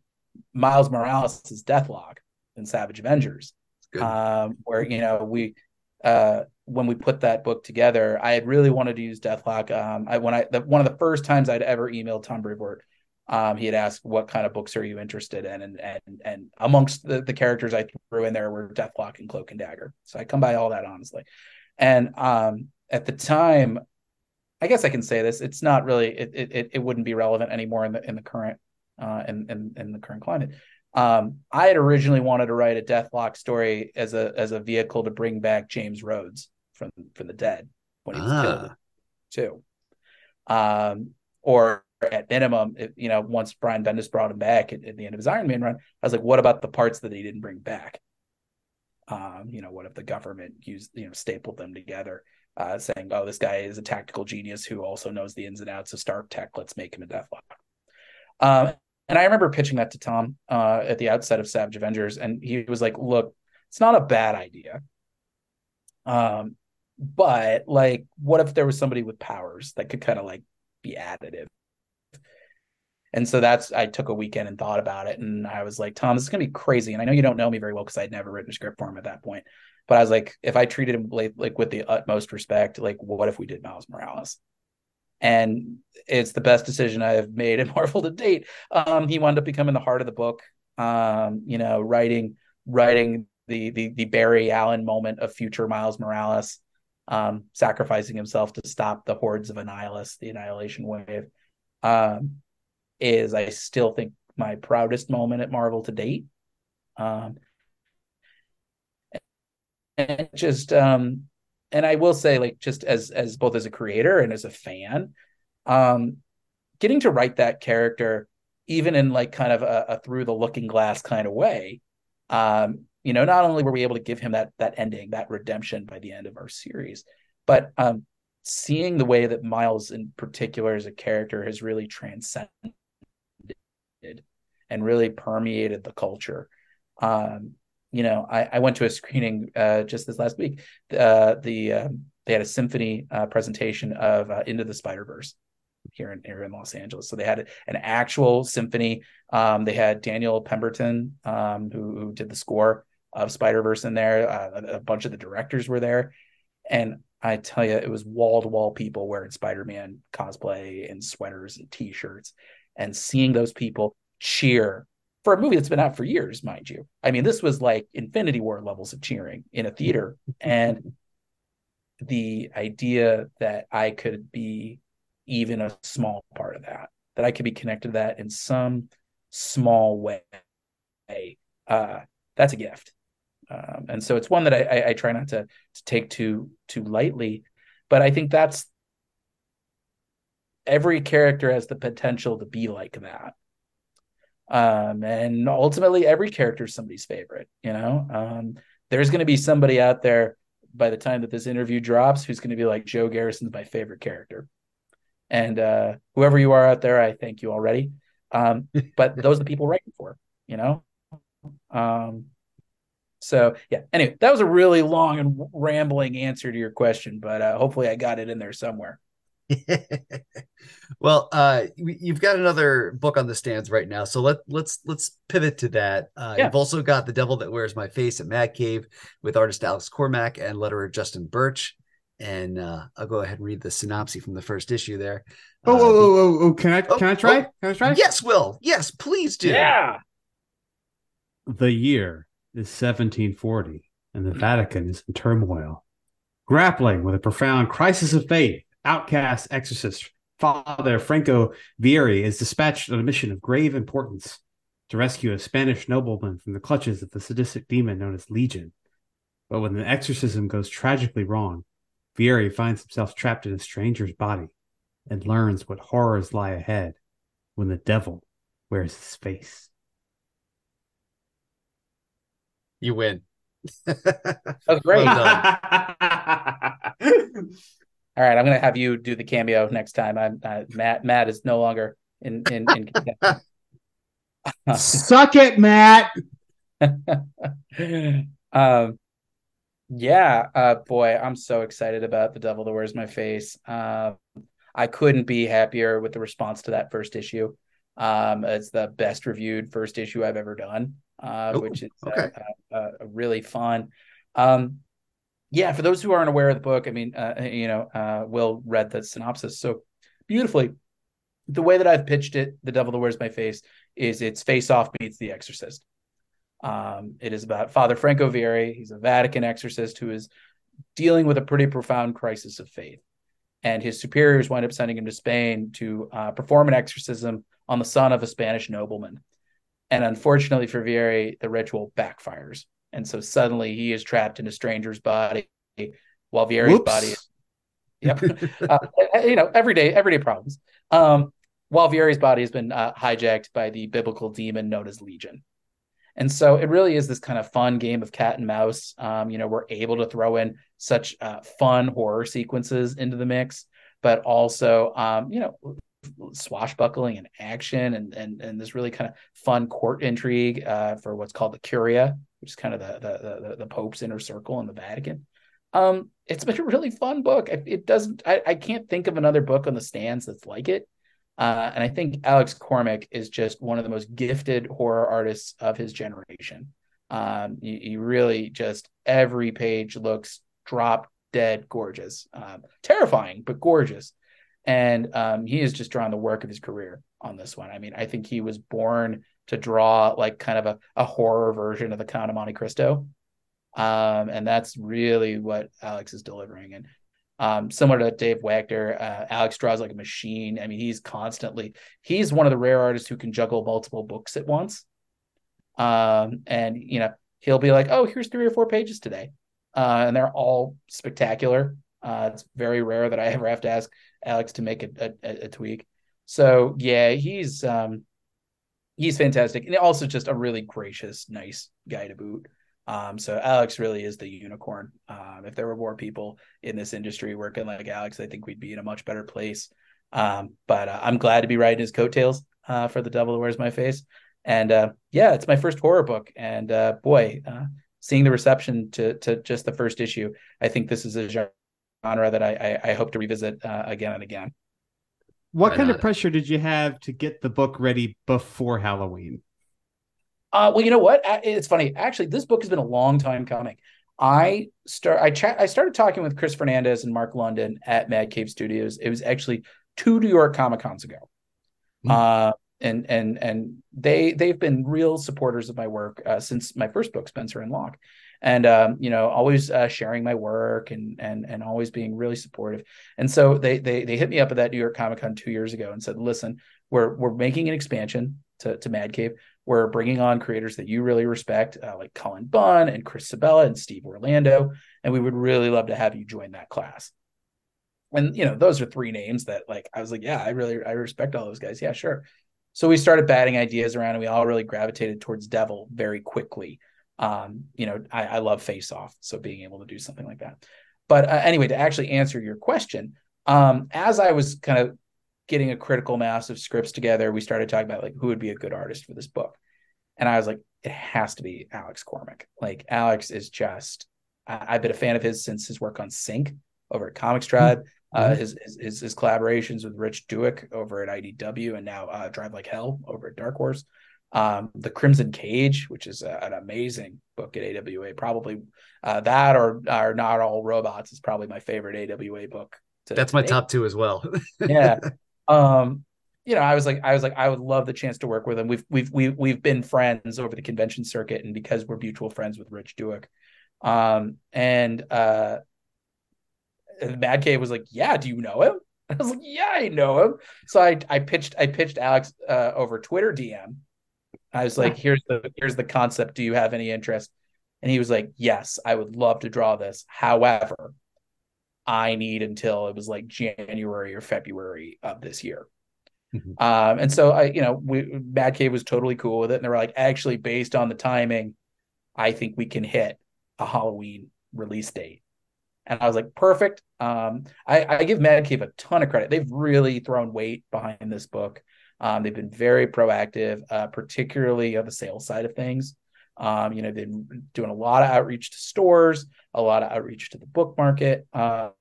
Miles Morales' Deathlok in Savage Avengers um, where you know we uh, when we put that book together, I had really wanted to use Deathlok. Um, I when I the, one of the first times I'd ever emailed Tom Brevoort, um, he had asked, "What kind of books are you interested in?" And and and amongst the, the characters I threw in there were Deathlok and Cloak and Dagger. So I come by all that honestly, and um, at the time, I guess I can say this: it's not really it it it wouldn't be relevant anymore in the in the current uh, in in in the current climate. Um, I had originally wanted to write a Deathlok story as a as a vehicle to bring back James Rhodes from from the dead when he was Ah. killed too. Um, or at minimum, if, you know, once Brian Bendis brought him back at, at the end of his Iron Man run, I was like, what about the parts that he didn't bring back? Um, you know, what if the government used, you know, stapled them together, uh, saying, oh, this guy is a tactical genius who also knows the ins and outs of Stark Tech. Let's make him a Deathlok. Um, and I remember pitching that to Tom uh, at the outset of Savage Avengers, and he was like, "Look, it's not a bad idea, um, but like, what if there was somebody with powers that could kind of like be additive?" And so that's I took a weekend and thought about it, and I was like, "Tom, this is gonna be crazy." And I know you don't know me very well because I'd never written a script for him at that point, but I was like, if I treated him like, like with the utmost respect, like, what if we did Miles Morales? And it's the best decision I have made at Marvel to date. Um, he wound up becoming the heart of the book. Um, you know, writing writing the the the Barry Allen moment of future Miles Morales, um, sacrificing himself to stop the hordes of Annihilus, the Annihilation Wave, um, is I still think my proudest moment at Marvel to date. Um, and just um, and I will say, like, just as as both as a creator and as a fan, um, getting to write that character, even in like kind of a, a through the looking glass kind of way, um, you know, not only were we able to give him that that ending, that redemption by the end of our series, but um, seeing the way that Miles in particular as a character has really transcended and really permeated the culture. Um, you know, I, I went to a screening uh, just this last week. Uh, the um, they had a symphony uh, presentation of uh, Into the Spider Verse here in here in Los Angeles. So they had an actual symphony. Um, they had Daniel Pemberton um, who, who did the score of Spider Verse in there. Uh, a, a bunch of the directors were there, and I tell you, it was wall to wall people wearing Spider Man cosplay and sweaters and T shirts, and seeing those people cheer for a movie that's been out for years, mind you. I mean, this was like Infinity War levels of cheering in a theater. and the idea that I could be even a small part of that, that I could be connected to that in some small way, uh, that's a gift. Um, and so it's one that I, I, I try not to, to take too too lightly. But I think that's every character has the potential to be like that um, and ultimately every character is somebody's favorite you know? Um, there's going to be somebody out there by the time that this interview drops who's going to be like joe garrison's my favorite character. And uh, whoever you are out there i thank you already. Um, but those are the people writing for you know? Um, so yeah. Anyway that was a really long and rambling answer to your question but uh, hopefully i got it in there somewhere well, uh, you've got another book on the stands right now, so let let's let's pivot to that. Uh, yeah. You've also got The Devil That Wears My Face at Mad Cave with artist Alex Cormack and letterer Justin Birch. And uh, I'll go ahead and read the synopsis from the first issue there. Oh, uh, oh, oh, oh, oh, can I can I try? Oh, can I try? Yes, Will. Yes, please do. Yeah. The year is 1740, and the Vatican is in turmoil, grappling with a profound crisis of faith. Outcast exorcist Father Franco Vieri is dispatched on a mission of grave importance to rescue a Spanish nobleman from the clutches of the sadistic demon known as Legion. But when the exorcism goes tragically wrong, Vieri finds himself trapped in a stranger's body and learns what horrors lie ahead when the devil wears his face. You win. That's great. Well All right, I'm gonna have you do the cameo next time. I'm uh, Matt. Matt is no longer in in. in... Suck it, Matt. um, yeah, uh, boy, I'm so excited about the Devil That Wears My Face. Uh, I couldn't be happier with the response to that first issue. Um, it's the best reviewed first issue I've ever done, uh, Ooh, which is uh, okay. Uh, uh, really fun. Um, yeah, for those who aren't aware of the book, I mean, uh, you know, uh, Will read the synopsis so beautifully. The way that I've pitched it, "The Devil That Wears My Face," is it's Face Off meets The Exorcist. Um, it is about Father Franco Vieri. He's a Vatican exorcist who is dealing with a pretty profound crisis of faith, and his superiors wind up sending him to Spain to uh, perform an exorcism on the son of a Spanish nobleman. And unfortunately for Vieri, the ritual backfires and so suddenly he is trapped in a stranger's body while Vieri's Whoops. body is yep. Uh, you know everyday everyday problems. Um, while Vieri's body has been uh, hijacked by the biblical demon known as legion. And so it really is this kind of fun game of cat and mouse um, you know we're able to throw in such uh, fun horror sequences into the mix but also um, you know swashbuckling and action and and and this really kind of fun court intrigue uh, for what's called the curia which is kind of the the the, the Pope's inner circle in the Vatican. Um, it's been a really fun book. It doesn't. I, I can't think of another book on the stands that's like it. Uh, and I think Alex Cormack is just one of the most gifted horror artists of his generation. Um, you really just every page looks drop dead gorgeous, um, terrifying but gorgeous. And um, he has just drawn the work of his career on this one. I mean, I think he was born to draw like kind of a, a horror version of the Count of Monte Cristo. Um, and that's really what Alex is delivering. And um, similar to Dave Wachter, uh, Alex draws like a machine. I mean, he's constantly, he's one of the rare artists who can juggle multiple books at once. Um, and, you know, he'll be like, oh, here's three or four pages today. Uh, and they're all spectacular. Uh, it's very rare that I ever have to ask Alex to make a, a, a tweak. So yeah, he's um, he's fantastic and also just a really gracious, nice guy to boot. Um, so Alex really is the unicorn. Um, if there were more people in this industry working like Alex, I think we'd be in a much better place. Um, but uh, I'm glad to be riding his coattails uh, for the Devil That Wears My Face. And uh, yeah, it's my first horror book, and uh, boy, uh, seeing the reception to to just the first issue, I think this is a genre that I I, I hope to revisit uh, again and again. What kind of pressure did you have to get the book ready before Halloween? Uh, well, you know what? It's funny. Actually, this book has been a long time coming. I start. I chat. I started talking with Chris Fernandez and Mark London at Mad Cave Studios. It was actually two New York Comic Cons ago. Mm-hmm. Uh, and and and they they've been real supporters of my work uh, since my first book, Spencer and Locke and um, you know always uh, sharing my work and and and always being really supportive. And so they they they hit me up at that new york comic con two years ago and said listen we're we're making an expansion to, to mad cave we're bringing on creators that you really respect uh, like cullen bunn and chris sebela and steve orlando and we would really love to have you join that class. And you know those are three names that like i was like yeah i really i respect all those guys. Yeah sure. So we started batting ideas around and we all really gravitated towards devil very quickly um, you know, I, I love face off. So being able to do something like that. But uh, anyway, to actually answer your question, um, as I was kind of getting a critical mass of scripts together, we started talking about like who would be a good artist for this book. And I was like, it has to be Alex Cormack. Like Alex is just, I, have been a fan of his since his work on Sink over at ComixTribe. Mm-hmm. Uh, his, his his collaborations with Rich Douek over at IDW and now uh, Drive Like Hell over at Dark Horse. Um, the Crimson Cage, which is a, an amazing book at AWA, probably uh, that or are not all robots is probably my favorite AWA book. To, That's my top two as well. yeah. Um, you know, I was like, I was like, I would love the chance to work with him. We've we've we've we've been friends over the convention circuit, and because we're mutual friends with Rich Douek, um, and uh, Mad Cave was like, "Yeah, do you know him?" I was like, "Yeah, I know him." So I I pitched I pitched Alex uh, over Twitter DM. I was like, "Here's the here's the concept. Do you have any interest?" And he was like, "Yes, I would love to draw this. However, I need until it was like January or February of this year." Mm-hmm. Um, and so I, you know, we, Mad Cave was totally cool with it, and they were like, actually, based on the timing, I think we can hit a Halloween release date. And I was like, perfect. Um, I, I give Mad Cave a ton of credit. They've really thrown weight behind this book. Um, they've been very proactive, uh, particularly on the sales side of things. Um, you know, they've been doing a lot of outreach to stores, a lot of outreach to the book market. Um,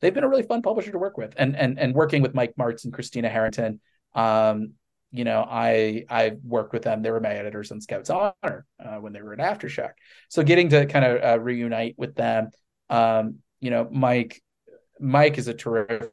they've been a really fun publisher to work with, and and and working with Mike Marts and Christina Harrington. Um, you know, I I worked with them. They were my editors on Scouts Honor uh, when they were at Aftershock. So getting to kind of uh, reunite with them, um, you know, Mike Mike is a terrific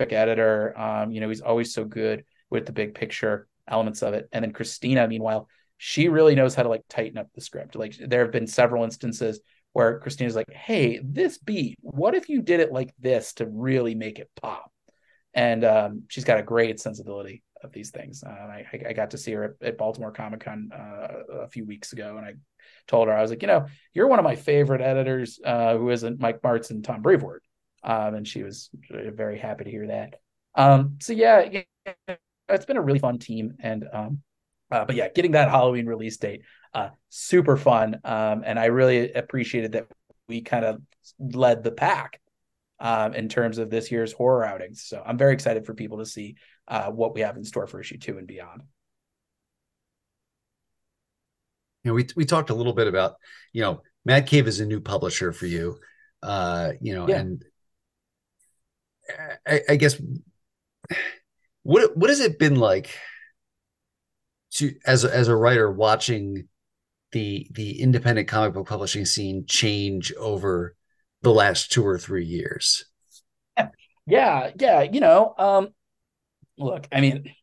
editor. Um, you know, he's always so good with the big picture elements of it. And then Christina, meanwhile, she really knows how to like tighten up the script. Like there have been several instances where Christina's like, "Hey, this beat, what if you did it like this to really make it pop?" And um, she's got a great sensibility of these things. Uh, I, I, got to see her at, at Baltimore Comic Con uh, a few weeks ago, and I told her I was like, you know, you're one of my favorite editors, uh, who isn't Mike Marts and Tom Brevoort, um, and she was very happy to hear that. Um, so yeah, yeah, it's been a really fun team, and um, uh, but yeah, getting that Halloween release date uh, super fun. Um, and I really appreciated that we kind of led the pack um, in terms of this year's horror outings. So I'm very excited for people to see uh, what we have in store for issue two and beyond. You know, we we talked a little bit about you know Mad Cave is a new publisher for you, uh, you know, yeah. and I, I guess what what has it been like to as a, as a writer watching the the independent comic book publishing scene change over the last two or three years? Yeah yeah you know um look i mean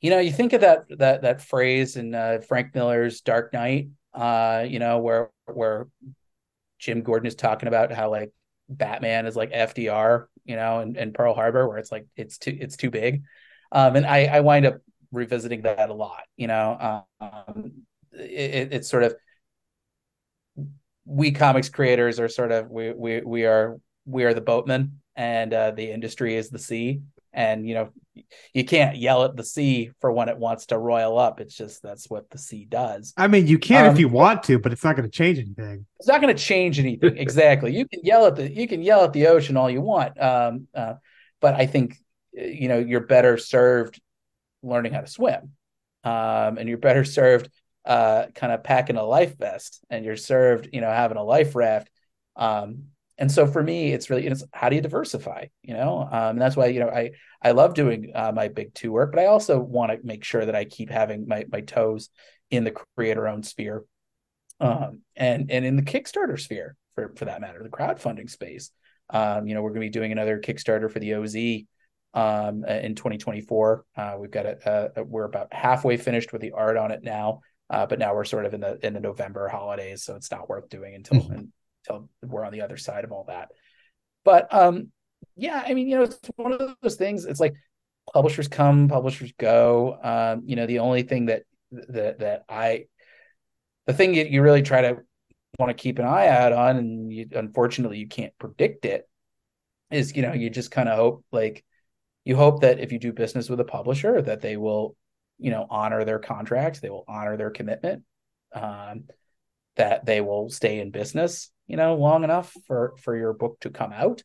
you know you think of that that that phrase in uh, frank miller's dark knight uh you know where where jim gordon is talking about how like batman is like fdr you know in, in pearl harbor where it's like it's too it's too big. Um and i i wind up revisiting that a lot you know um it, it's sort of we comics creators are sort of we we we are we are the boatmen and uh, the industry is the sea. And you know you can't yell at the sea for when it wants to roil up. It's just that's what the sea does. I mean you can um, if you want to but it's not going to change anything. It's not going to change anything. Exactly. You can yell at the you can yell at the ocean all you want. Um, uh, but i think you know you're better served learning how to swim. Um, and you're better served uh, kind of packing a life vest and you're served, you know, having a life raft. Um, and so for me, it's really, it's how do you diversify, you know? Um, and that's why, you know, I, I love doing uh, my big two work, but I also want to make sure that I keep having my, my toes in the creator owned sphere. Um, and, and in the Kickstarter sphere for, for that matter, the crowdfunding space. Um, you know, we're going to be doing another Kickstarter for the OZ um, in 2024. Uh, we've got a Uh, we're about halfway finished with the art on it now. Uh, but now we're sort of in the in the November holidays, so it's not worth doing until until we're on the other side of all that. But um, yeah, I mean, you know, it's one of those things. It's like publishers come, publishers go. Um, you know, the only thing that that that I, the thing that you really try to want to keep an eye out on, and you, unfortunately you can't predict it, is you know you just kind of hope like you hope that if you do business with a publisher that they will you know honor their contract they will honor their commitment um, that they will stay in business you know long enough for for your book to come out.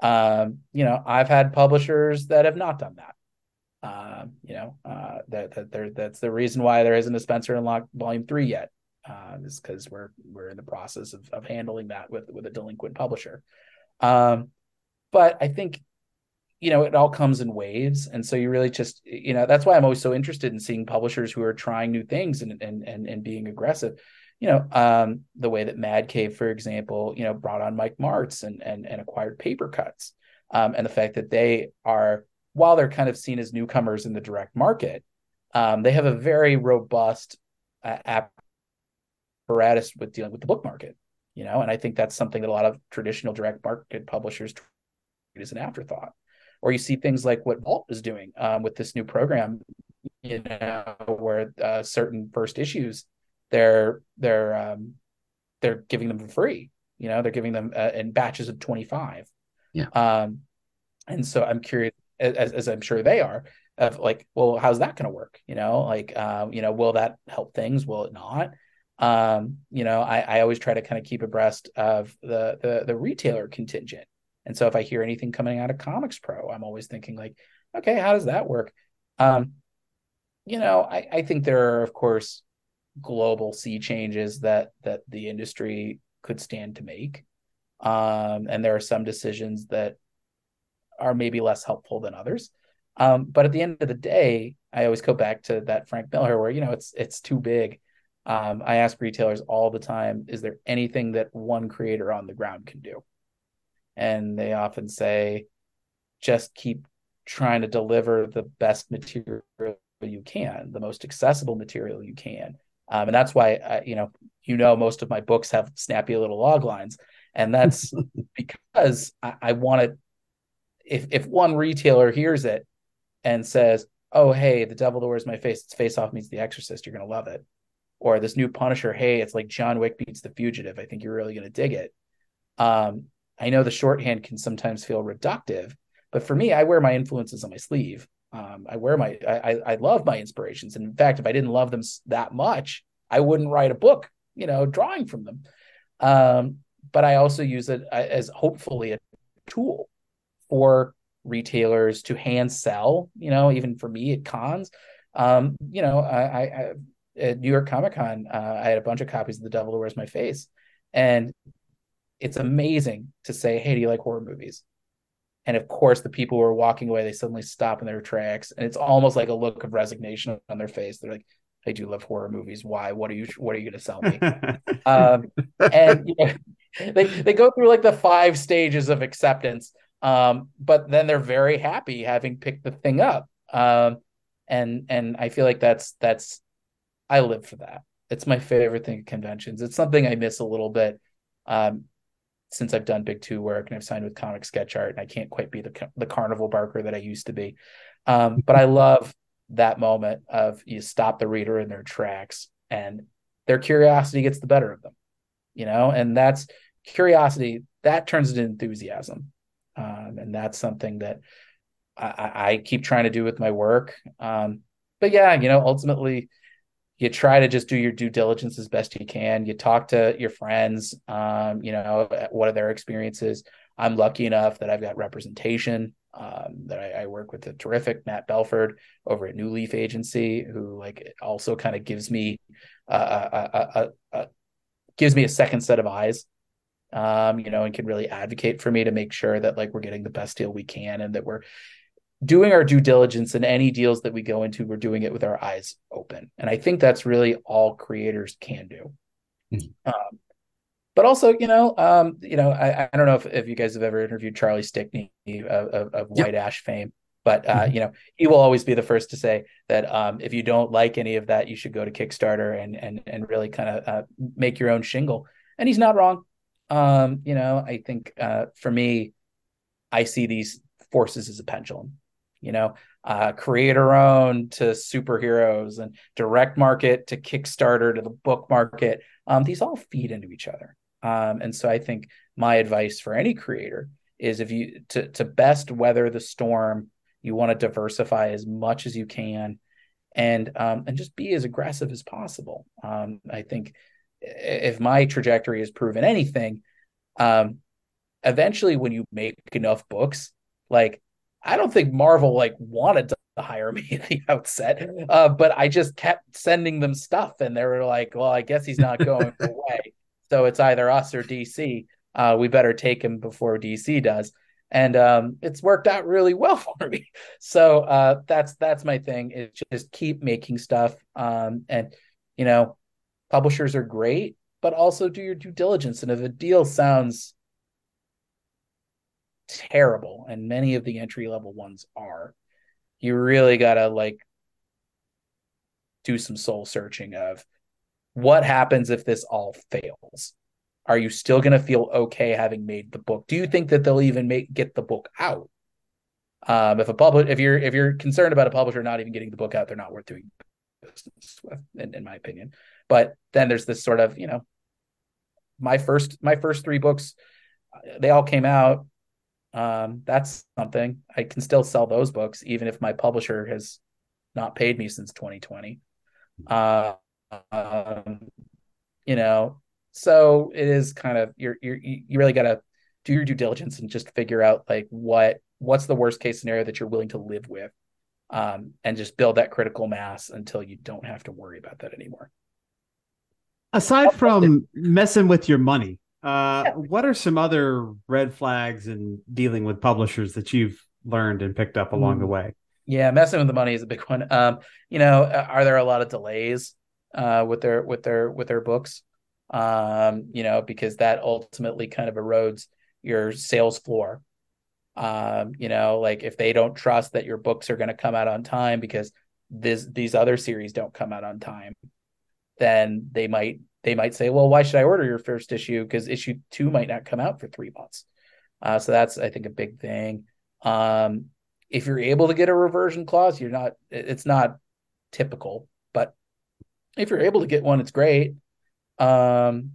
Um, you know i've had publishers that have not done that. Um, you know uh, that, that there that's the reason why there isn't a spencer and locke volume three yet uh, is because we're we're in the process of, of handling that with with a delinquent publisher. Um, but I think you know it all comes in waves. And so you really just you know that's why i'm always so interested in seeing publishers who are trying new things and and and, and being aggressive you know um, the way that mad cave for example you know brought on mike marts and and, and acquired Papercutz. Um, and the fact that they are while they're kind of seen as newcomers in the direct market um, they have a very robust uh, apparatus with dealing with the book market you know? And i think that's something that a lot of traditional direct market publishers treat as an afterthought. Or you see things like what Vault is doing um, with this new program, you know, where uh, certain first issues they're they're um, they're giving them for free. You know, they're giving them uh, in batches of twenty five. Yeah. Um, and so I'm curious, as, as I'm sure they are, of like, well, how's that going to work? You know, like, um, you know, will that help things? Will it not? Um, you know, I, I always try to kind of keep abreast of the the the retailer contingent and so if I hear anything coming out of Comics Pro, I'm always thinking like, okay, how does that work? Um, you know, I, I think there are of course global sea changes that that the industry could stand to make. Um, and there are some decisions that are maybe less helpful than others. Um, but at the end of the day, I always go back to that Frank Miller where you know it's it's too big. Um, I ask retailers all the time, is there anything that one creator on the ground can do? and they often say just keep trying to deliver the best material you can the most accessible material you can um, and that's why I, you know you know most of my books have snappy little log lines. And that's because i, I want to if if one retailer hears it and says oh hey the devil that wears my face it's face off meets the exorcist you're going to love it. Or this new punisher hey it's like john wick beats the fugitive i think you're really going to dig it. Um, I know the shorthand can sometimes feel reductive, but for me, I wear my influences on my sleeve. Um, I wear my, I, I love my inspirations. And in fact, if I didn't love them that much, I wouldn't write a book, you know, drawing from them. Um, but I also use it as hopefully a tool for retailers to hand sell, you know, even for me at cons. Um, you know, I, I at New York Comic Con, uh, I had a bunch of copies of The Devil Wears My Face. And it's amazing to say, "Hey, do you like horror movies?" And of course, the people who are walking away, they suddenly stop in their tracks, and it's almost like a look of resignation on their face. They're like, "I do love horror movies. Why? What are you? What are you going to sell me?" um, and you know, they they go through like the five stages of acceptance, um, but then they're very happy having picked the thing up. Um, and and I feel like that's that's I live for that. It's my favorite thing at conventions. It's something I miss a little bit. Um, since I've done big two work and I've signed with Comic Sketch Art, and I can't quite be the the carnival barker that I used to be. Um, but I love that moment of you stop the reader in their tracks and their curiosity gets the better of them, you know, and that's curiosity that turns into enthusiasm, um, and that's something that I, I, keep trying to do with my work. Um, but yeah, you know, ultimately you try to just do your due diligence as best you can. You talk to your friends, um, you know, what are their experiences. I'm lucky enough that I've got representation. Um, that I, I, work with a terrific Matt Belford over at New Leaf Agency, who like also kind of gives me a, a, a, gives me a second set of eyes, um, you know, and can really advocate for me to make sure that like we're getting the best deal we can and that we're doing our due diligence in any deals that we go into, we're doing it with our eyes open. And I think that's really all creators can do. Mm-hmm. Um, but also, you know, um, you know, I, I don't know if, if you guys have ever interviewed Charlie Stickney of, of, of White yep. Ash fame, but uh, mm-hmm. you know, he will always be the first to say that um, if you don't like any of that, you should go to Kickstarter and and and really kind of uh, make your own shingle. And he's not wrong. Um, you know, I think uh, for me, I see these forces as a pendulum you know uh, creator owned to superheroes and direct market to kickstarter to the book market. Um, these all feed into each other. Um, and so i think my advice for any creator is if you to, to best weather the storm you want to diversify as much as you can and um, and just be as aggressive as possible. Um, i think if my trajectory has proven anything um, eventually when you make enough books like I don't think Marvel like wanted to hire me at the outset, uh, but I just kept sending them stuff, and they were like, "Well, I guess he's not going away, so it's either us or DC. Uh, we better take him before DC does." and um, it's worked out really well for me. So uh, that's that's my thing. Is just keep making stuff, um, and you know, publishers are great, but also do your due diligence. And if a deal sounds terrible, and many of the entry level ones are, you really gotta like do some soul searching of what happens if this all fails? Are you still to feel okay having made the book? Do you think that they'll even make get the book out? Um, if a public if you're if you're concerned about a publisher not even getting the book out they're not worth doing business with in, in my opinion. But then there's this sort of you know my first my first three books they all came out um, that's something i can still sell those books even if my publisher has not paid me since 2020 uh, um, you know, so it is kind of you're you're you really got to do your due diligence and just figure out like what what's the worst case scenario that you're willing to live with, um, and just build that critical mass until you don't have to worry about that anymore. Aside from messing with your money, uh, what are some other red flags in dealing with publishers that you've learned and picked up along mm. the way? Yeah, messing with the money is a big one. Um, you know, are there a lot of delays uh, with their with their with their books? Um, you know, because that ultimately kind of erodes your sales floor. Um, you know, like if they don't trust that your books are going to come out on time because this these other series don't come out on time, then they might they might say, well, why should I order your first issue? Because issue two might not come out for three months. Uh, so that's I think a big thing. Um, if you're able to get a reversion clause, you're not. It's not typical, but if you're able to get one, it's great. Um,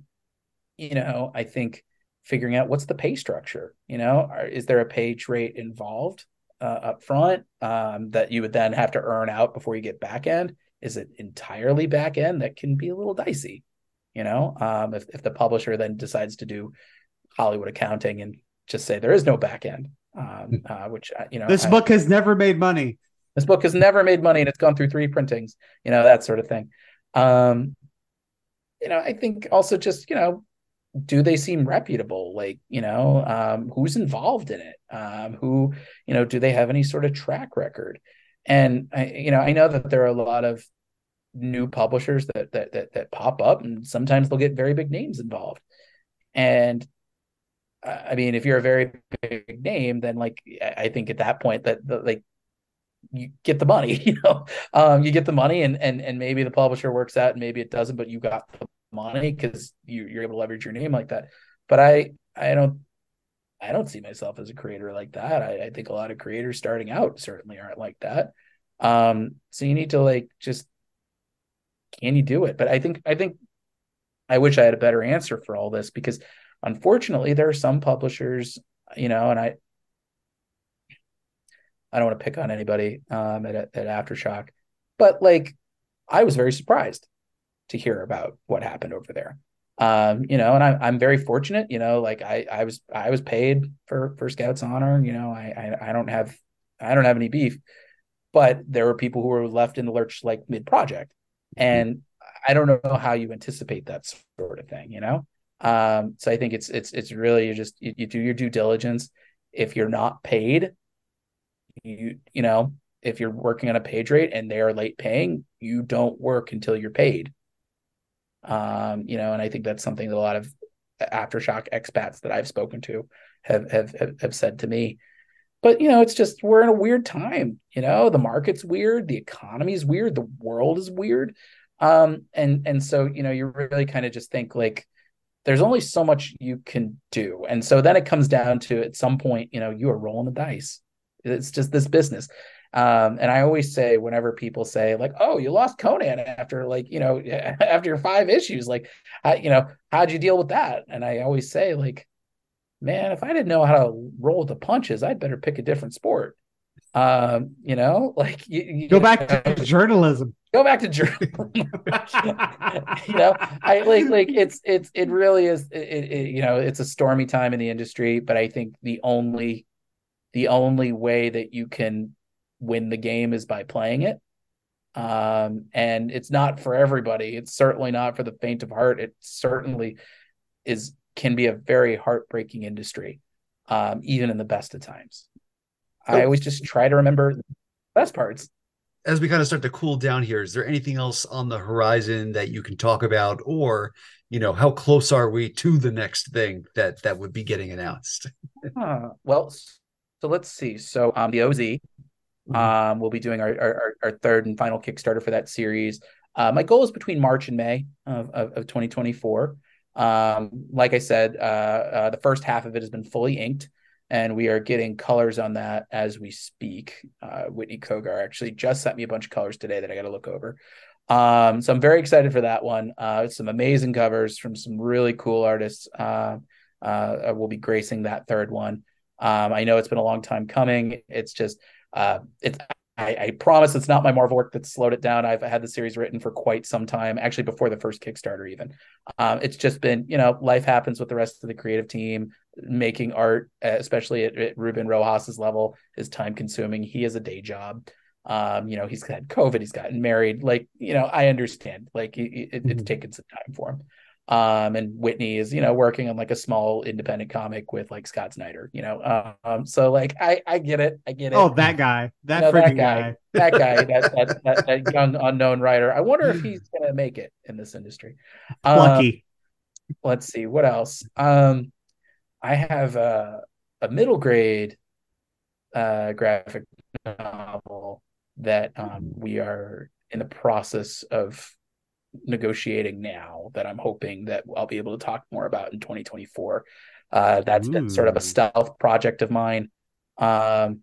you know, I think figuring out what's the pay structure. You know, is there a page rate involved uh, up front um, that you would then have to earn out before you get back end? Is it entirely back end? That can be a little dicey. You know, um, if if the publisher then decides to do Hollywood accounting and just say there is no back end, um, hmm. uh, which uh, you know this I, book has never made money. This book has never made money, and it's gone through three printings. You know that sort of thing. Um, you know, I think also just you know, do they seem reputable? Like you know, um, who's involved in it? Um, who you know, do they have any sort of track record? And I, you know, I know that there are a lot of new publishers that that that, that pop up, and sometimes they'll get very big names involved. And I mean, if you're a very big name, then like I think at that point that, that like you get the money, you know, um, you get the money, and and and maybe the publisher works out, and maybe it doesn't, but you got the money because you you're able to leverage your name like that. But I I don't I don't see myself as a creator like that. I, I think a lot of creators starting out certainly aren't like that. Um, so you need to like just can you do it? But I think I think I wish I had a better answer for all this because unfortunately there are some publishers you know and i i don't want to pick on anybody um at, at aftershock but like i was very surprised to hear about what happened over there um you know and I, i'm very fortunate you know like i i was i was paid for for scouts honor you know I, I i don't have i don't have any beef but there were people who were left in the lurch like mid project and i don't know how you anticipate that sort of thing you know um, so I think it's it's it's really you just you, you do your due diligence. If you're not paid, you you know if you're working on a page rate and they are late paying, you don't work until you're paid. Um, you know, and I think that's something that a lot of aftershock expats that I've spoken to have have have, have said to me. But you know, it's just we're in a weird time. You know, the market's weird, the economy is weird, the world is weird. Um, and and so you know, you really kind of just think like, there's only so much you can do. And so then it comes down to at some point, you know, you are rolling the dice. It's just this business. Um, and I always say whenever people say like, "Oh, you lost Conan after like you know after your five issues," like, you know, how'd you deal with that? And I always say like, man, if I didn't know how to roll the punches, I'd better pick a different sport. Um, you know, like you, you go back to journalism go back to journalism. you know, I like like it's it's it really is it, it, you know it's a stormy time in the industry, but I think the only the only way that you can win the game is by playing it. Um, and it's not for everybody. It's certainly not for the faint of heart. It certainly is can be a very heartbreaking industry. um, even in the best of times. I always just try to remember the best parts. As we kind of start to cool down here, is there anything else on the horizon that you can talk about, or you know, how close are we to the next thing that that would be getting announced? Huh. Well, so let's see. So um, the OZ, um, we'll be doing our, our our third and final Kickstarter for that series. Uh, my goal is between March and May of, of, of 2024. Um, like I said, uh, uh, the first half of it has been fully inked, and we are getting colors on that as we speak. Uh, Whitney Cogar actually just sent me a bunch of colors today that I got to look over. Um, so I'm very excited for that one. Uh, some amazing covers from some really cool artists. Uh, uh, will be gracing that third one. Um, I know it's been a long time coming. It's just it's I, I, promise it's not my Marvel work that's slowed it down. I've had the series written for quite some time, actually before the first Kickstarter, even. Um, it's just been, you know, life happens with the rest of the creative team. Making art, uh, especially at, at Ruben Rojas's level, is time consuming. He has a day job. Um, you know, he's had COVID, he's gotten married. Like, you know, I understand. Like, it, it, it's mm-hmm. taken some time for him. Um, and Whitney is, you know, working on like a small independent comic with like Scott Snyder, you know. Um, so like I I get it, I get it. Oh, that guy, that you know, freaking that guy, guy, that guy, that, that, that, that, young unknown writer. I wonder if he's gonna make it in this industry. Um, Lucky. Let's see what else. Um, I have a a middle grade uh graphic novel that um we are in the process of negotiating now that I'm hoping that I'll be able to talk more about in 2024. Uh, that's Ooh. been sort of a stealth project of mine. Um,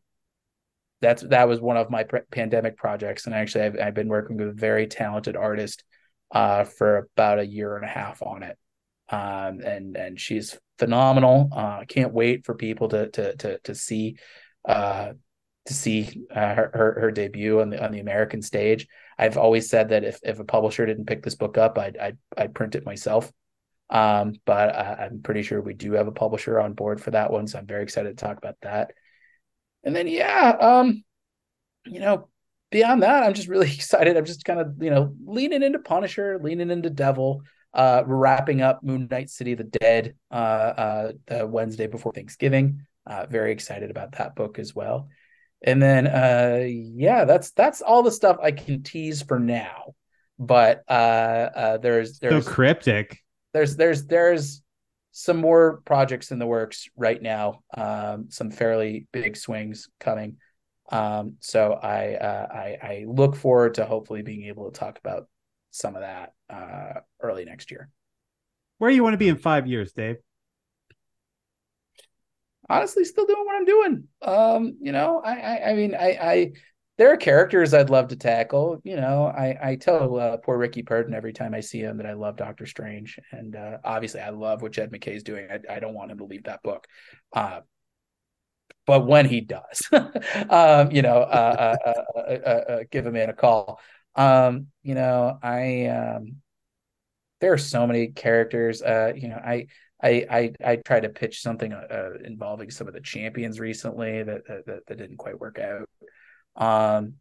that's that was one of my pre- pandemic projects, and actually I've, I've, been working with a very talented artist uh, for about a year and a half on it. Um, and and she's phenomenal. Uh, I uh, can't wait for people to to to to see uh, to see uh, her, her, her debut on the on the American stage. I've always said that if if a publisher didn't pick this book up, I'd I'd, I'd print it myself. Um, but I, am pretty sure we do have a publisher on board for that one, so I'm very excited to talk about that. And then yeah, um, you know, beyond that, I'm just really excited. I'm just kind of you know leaning into Punisher, leaning into Devil. Uh, we're wrapping up Moon Knight City of the Dead uh, uh, the Wednesday before Thanksgiving. Uh, very excited about that book as well and then uh yeah that's that's all the stuff i can tease for now. But uh uh there's there's so cryptic. there's there's there's some more projects in the works right now. Um some fairly big swings coming. Um so i uh i i look forward to hopefully being able to talk about some of that uh early next year. Where you want to be in five years dave honestly still doing what I'm doing. Um, you know, I, I, I mean, I, I, there are characters I'd love to tackle. You know, I, I tell uh, poor Ricky Purdin every time I see him that I love Doctor Strange, and uh, obviously I love what Jed MacKay is doing. I, I don't want him to leave that book. Uh, but when he does, um, you know, uh, uh, uh, give a man a call. Um, you know, I um, there are so many characters. you know, I I I I tried to pitch something uh, involving some of the champions recently that, that that didn't quite work out. Um,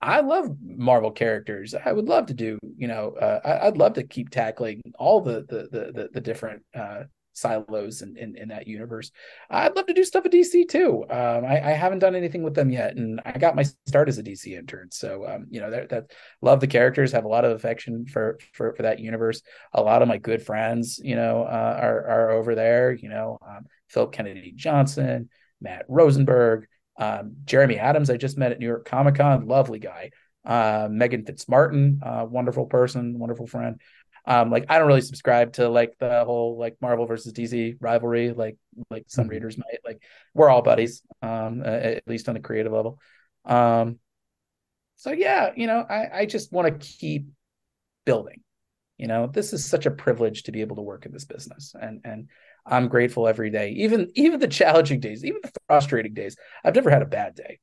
I love Marvel characters. I would love to do, you know, uh, I, would love to keep tackling all the the the, the different uh, silos in, in, in that universe. I'd love to do stuff with DC too. Um, I, I, haven't done anything with them yet, and I got my start as a DC intern. So um, you know that, that love the characters, have a lot of affection for for for that universe. A lot of my good friends, you know, uh, are are over there. You know, um, Philip Kennedy Johnson, Matt Rosenberg, um, Jeremy Adams. I just met at New York Comic Con. Lovely guy. Uh, Meghan Fitzmartin, uh, wonderful person, wonderful friend. Um, like I don't really subscribe to like the whole like Marvel versus DC rivalry, like like some mm-hmm. readers might. Like we're all buddies, um, at least on the creative level. Um, so yeah, you know, I I just want to keep building. You know, this is such a privilege to be able to work in this business, and and I'm grateful every day, even even the challenging days, even the frustrating days. I've never had a bad day,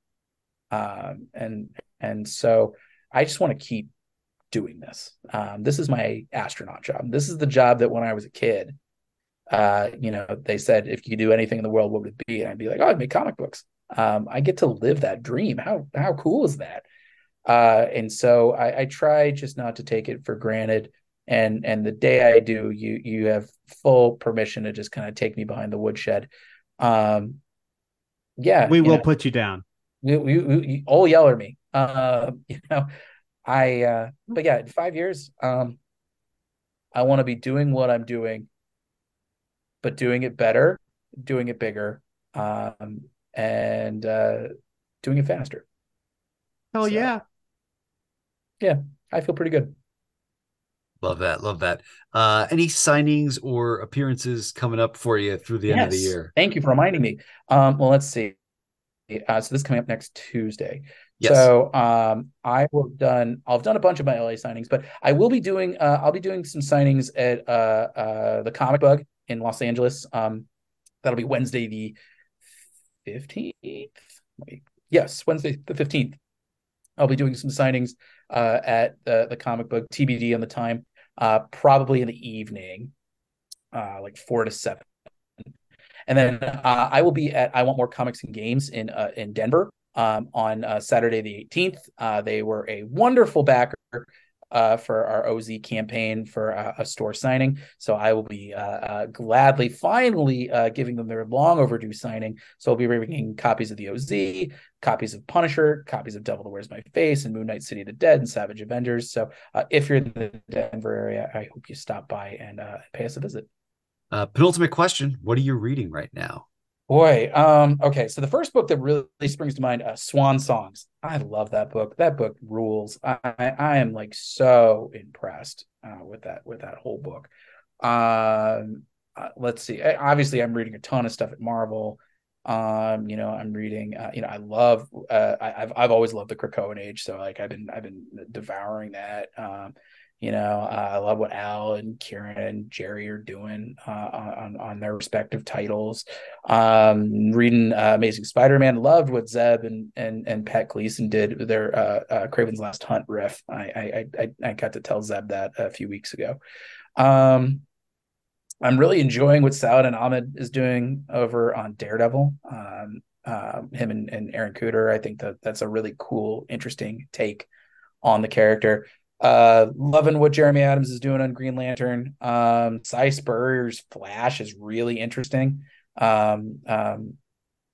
um, and and so I just want to keep doing this. Um, this is my astronaut job. This is the job that when I was a kid, uh, you know, they said if you do anything in the world, what would it be? And I'd be like, oh, I'd make comic books. Um, I get to live that dream. How how cool is that? Uh, and so I, I try just not to take it for granted. And and the day I do, you you have full permission to just kind of take me behind the woodshed. Um, yeah, we will know, put you down. you, you, you all yell at me. Uh, you know, I uh, but yeah, in five years, um, I want to be doing what I'm doing, but doing it better, doing it bigger, um, and uh, doing it faster. Hell So- yeah. I feel pretty good. Love that. Love that. Uh, any signings or appearances coming up for you through the end of the year? Thank you for reminding me. Um, well, let's see. Uh, so this is coming up next Tuesday. Yes. So um, I will have done. Have done a bunch of my LA signings, but I will be doing. Uh, I'll be doing some signings at uh, uh, the Comic Bug in Los Angeles. Um, that'll be Wednesday the fifteenth. Yes, Wednesday the fifteenth. I'll be doing some signings uh, at the Comic Book TBD on the time. Uh, probably in the evening, uh, like four to seven. And then I will be at I Want More Comics and Games in in Denver um, on uh, Saturday the 18th. Uh, they were a wonderful backer uh, for our OZ campaign for a store signing. So I will be uh, uh, gladly, finally uh, giving them their long overdue signing. So I'll be bringing copies of the OZ, copies of Punisher, copies of Devil That Wears My Face, and Moon Knight City of the Dead and Savage Avengers. So if you're in the Denver area, I hope you stop by and pay us a visit. Penultimate question: What are you reading right now? Boy, um, okay. So the first book that really springs to mind, uh, Swan Songs. I love that book. That book rules. I I am like so impressed uh, with that with that whole book. Um, uh, let's see. I- Obviously, I'm reading a ton of stuff at Marvel. Um, you know, I'm reading. Uh, you know, I love. Uh, I, I've I've always loved the Krakoan Age. So like, I've been I've been devouring that. Um, you know, uh, I love what Al and Kieron and Gerry are doing uh, on on their respective titles. Um, reading uh, Amazing Spider-Man, loved what Zeb and and and Pat Gleason did with their uh, uh, Kraven's Last Hunt riff. I, I I I got to tell Zeb that a few weeks ago. Um, I'm really enjoying what Saladin Ahmed is doing over on Daredevil. Um, uh, him and, and Aaron Kuder. I think that that's a really cool, interesting take on the character. Uh, loving what Jeremy Adams is doing on Green Lantern. Um, Si Spurrier's Flash is really interesting. Um, um,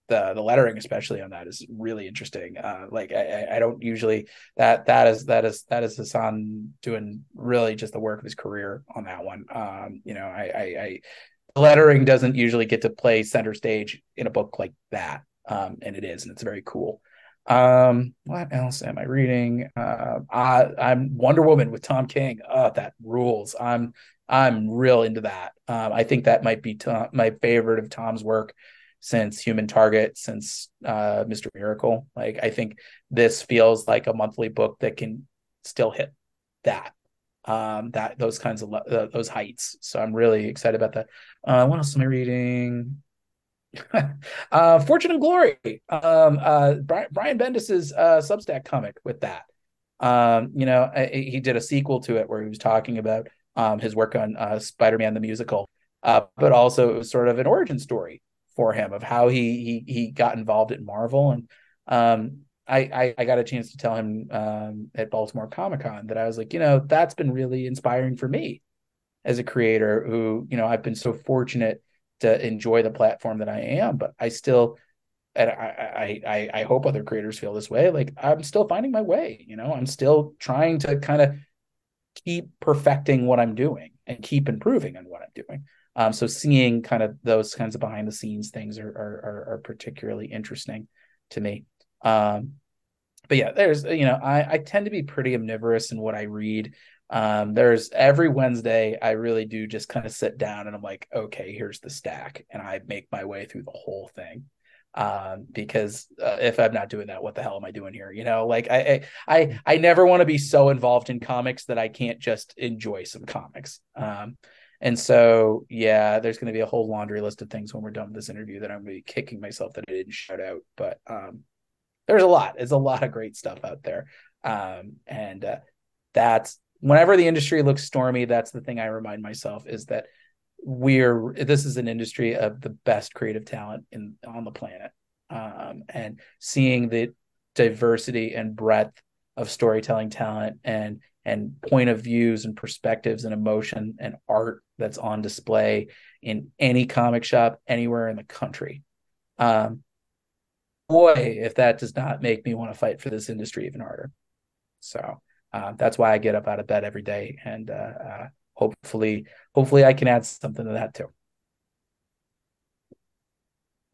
the the lettering, especially on that, is really interesting. Uh, like I, I- don't usually that that is that is that is Hassan doing really just the work of his career on that one. Um, you know, I, I, I lettering doesn't usually get to play center stage in a book like that, um, and it is, and it's very cool. Um, what else am I reading? Uh, I, I'm Wonder Woman with Tom King. Oh, that rules. I'm I'm real into that. Um, I think that might be Tom, my favorite of Tom's work since Human Target, since uh, Mr. Miracle. Like I think this feels like a monthly book that can still hit that um that those kinds of uh, those heights. So I'm really excited about that. Uh, what else am I reading? uh Fortune and Glory. Um uh Brian, Bendis's uh Substack comic with that. Um you know, I, he did a sequel to it where he was talking about um his work on uh Spider-Man the musical. Uh but also it was sort of an origin story for him of how he he he got involved at Marvel and um I, I, I got a chance to tell him um, at Baltimore Comic Con that I was like, you know, that's been really inspiring for me as a creator who, you know, I've been so fortunate to enjoy the platform that I am, but I still, and I, I, I, hope other creators feel this way. Like I'm still finding my way, you know, I'm still trying to kind of keep perfecting what I'm doing and keep improving on what I'm doing. Um, so seeing kind of those kinds of behind the scenes things are, are, are, are particularly interesting to me. Um, but yeah, there's you know I I tend to be pretty omnivorous in what I read. Um, there's every Wednesday I really do just kind of sit down and I'm like, okay, here's the stack, and I make my way through the whole thing. Um, because uh, if I'm not doing that, what the hell am I doing here? You know, like I I I, I never want to be so involved in comics that I can't just enjoy some comics. Um, and so, yeah, there's going to be a whole laundry list of things when we're done with this interview that I'm going to be kicking myself that I didn't shout out. But um, there's a lot. There's a lot of great stuff out there. Um, and uh, that's whenever the industry looks stormy, that's the thing I remind myself is that we're this is an industry of the best creative talent in on the planet. Um, and seeing the diversity and breadth of storytelling talent and and point of views and perspectives and emotion and art that's on display in any comic shop anywhere in the country Um, boy, if that does not make me want to fight for this industry even harder. So uh, that's why I get up out of bed every day, and uh, uh, hopefully, hopefully, I can add something to that too.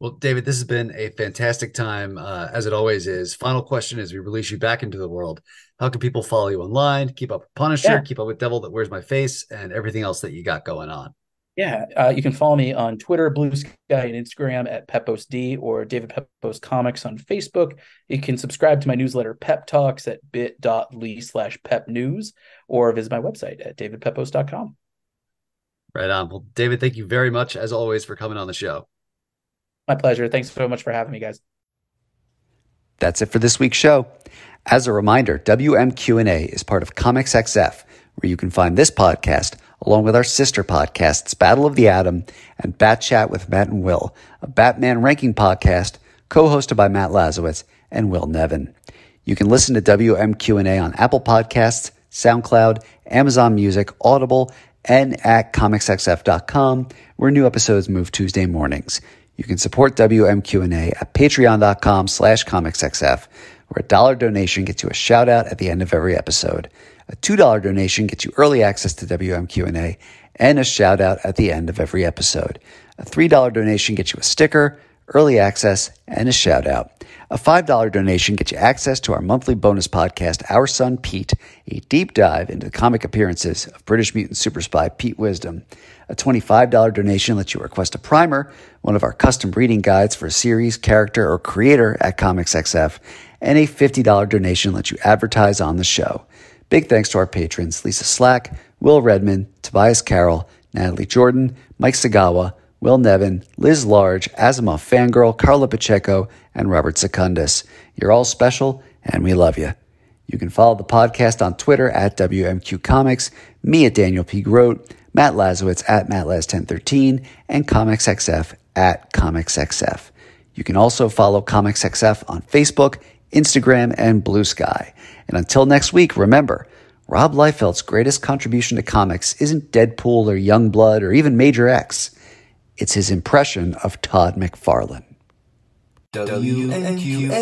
Well, David, this has been a fantastic time, uh, as it always is. Final question as we release you back into the world. How can people follow you online, keep up with Punisher, yeah. keep up with Devil That Wears My Face, and everything else that you got going on? Yeah, uh, you can follow me on Twitter, Blue Sky, and Instagram at PeposeD or David Pepose Comics on Facebook. You can subscribe to my newsletter, Pep Talks, at bit.ly slash pep news or visit my website at davidpepose.com. Right on. Well, David, thank you very much, as always, for coming on the show. My pleasure. Thanks so much for having me, guys. That's it for this week's show. As a reminder, WMQ&A is part of Comics XF, where you can find this podcast along with our sister podcasts, Battle of the Atom and Bat Chat with Matt and Will, a Batman ranking podcast co-hosted by Matt Lazorwitz and Will Nevin. You can listen to WMQ&A on Apple Podcasts, SoundCloud, Amazon Music, Audible, and at comicsxf.com, where new episodes move Tuesday mornings. You can support WMQ&A at patreon.com slash comicsxf, where a dollar donation gets you a shout out at the end of every episode. A $2 donation gets you early access to WMQ&A and a shout out at the end of every episode. A $3 donation gets you a sticker, early access, and a shout out. A $5 donation gets you access to our monthly bonus podcast, Our Son Pete, a deep dive into the comic appearances of British mutant super spy Pete Wisdom. A $25 donation lets you request a primer, one of our custom reading guides for a series, character, or creator at Comics XF, and a $50 donation lets you advertise on the show. Big thanks to our patrons Lisa Slack, Will Redman, Tobias Carroll, Natalie Jordan, Mike Sagawa, Will Nevin, Liz Large, Asimov Fangirl, Carla Pacheco, and Robert Secundus. You're all special, and we love you. You can follow the podcast on Twitter at WMQ Comics, me at Daniel P. Grote, Matt Lazorwitz at MattLaz1013, and ComicsXF at ComicsXF. You can also follow ComicsXF on Facebook, Instagram, and Blue Sky. And until next week, remember, Rob Liefeld's greatest contribution to comics isn't Deadpool or Youngblood or even Major X. It's his impression of Todd McFarlane. WMQA.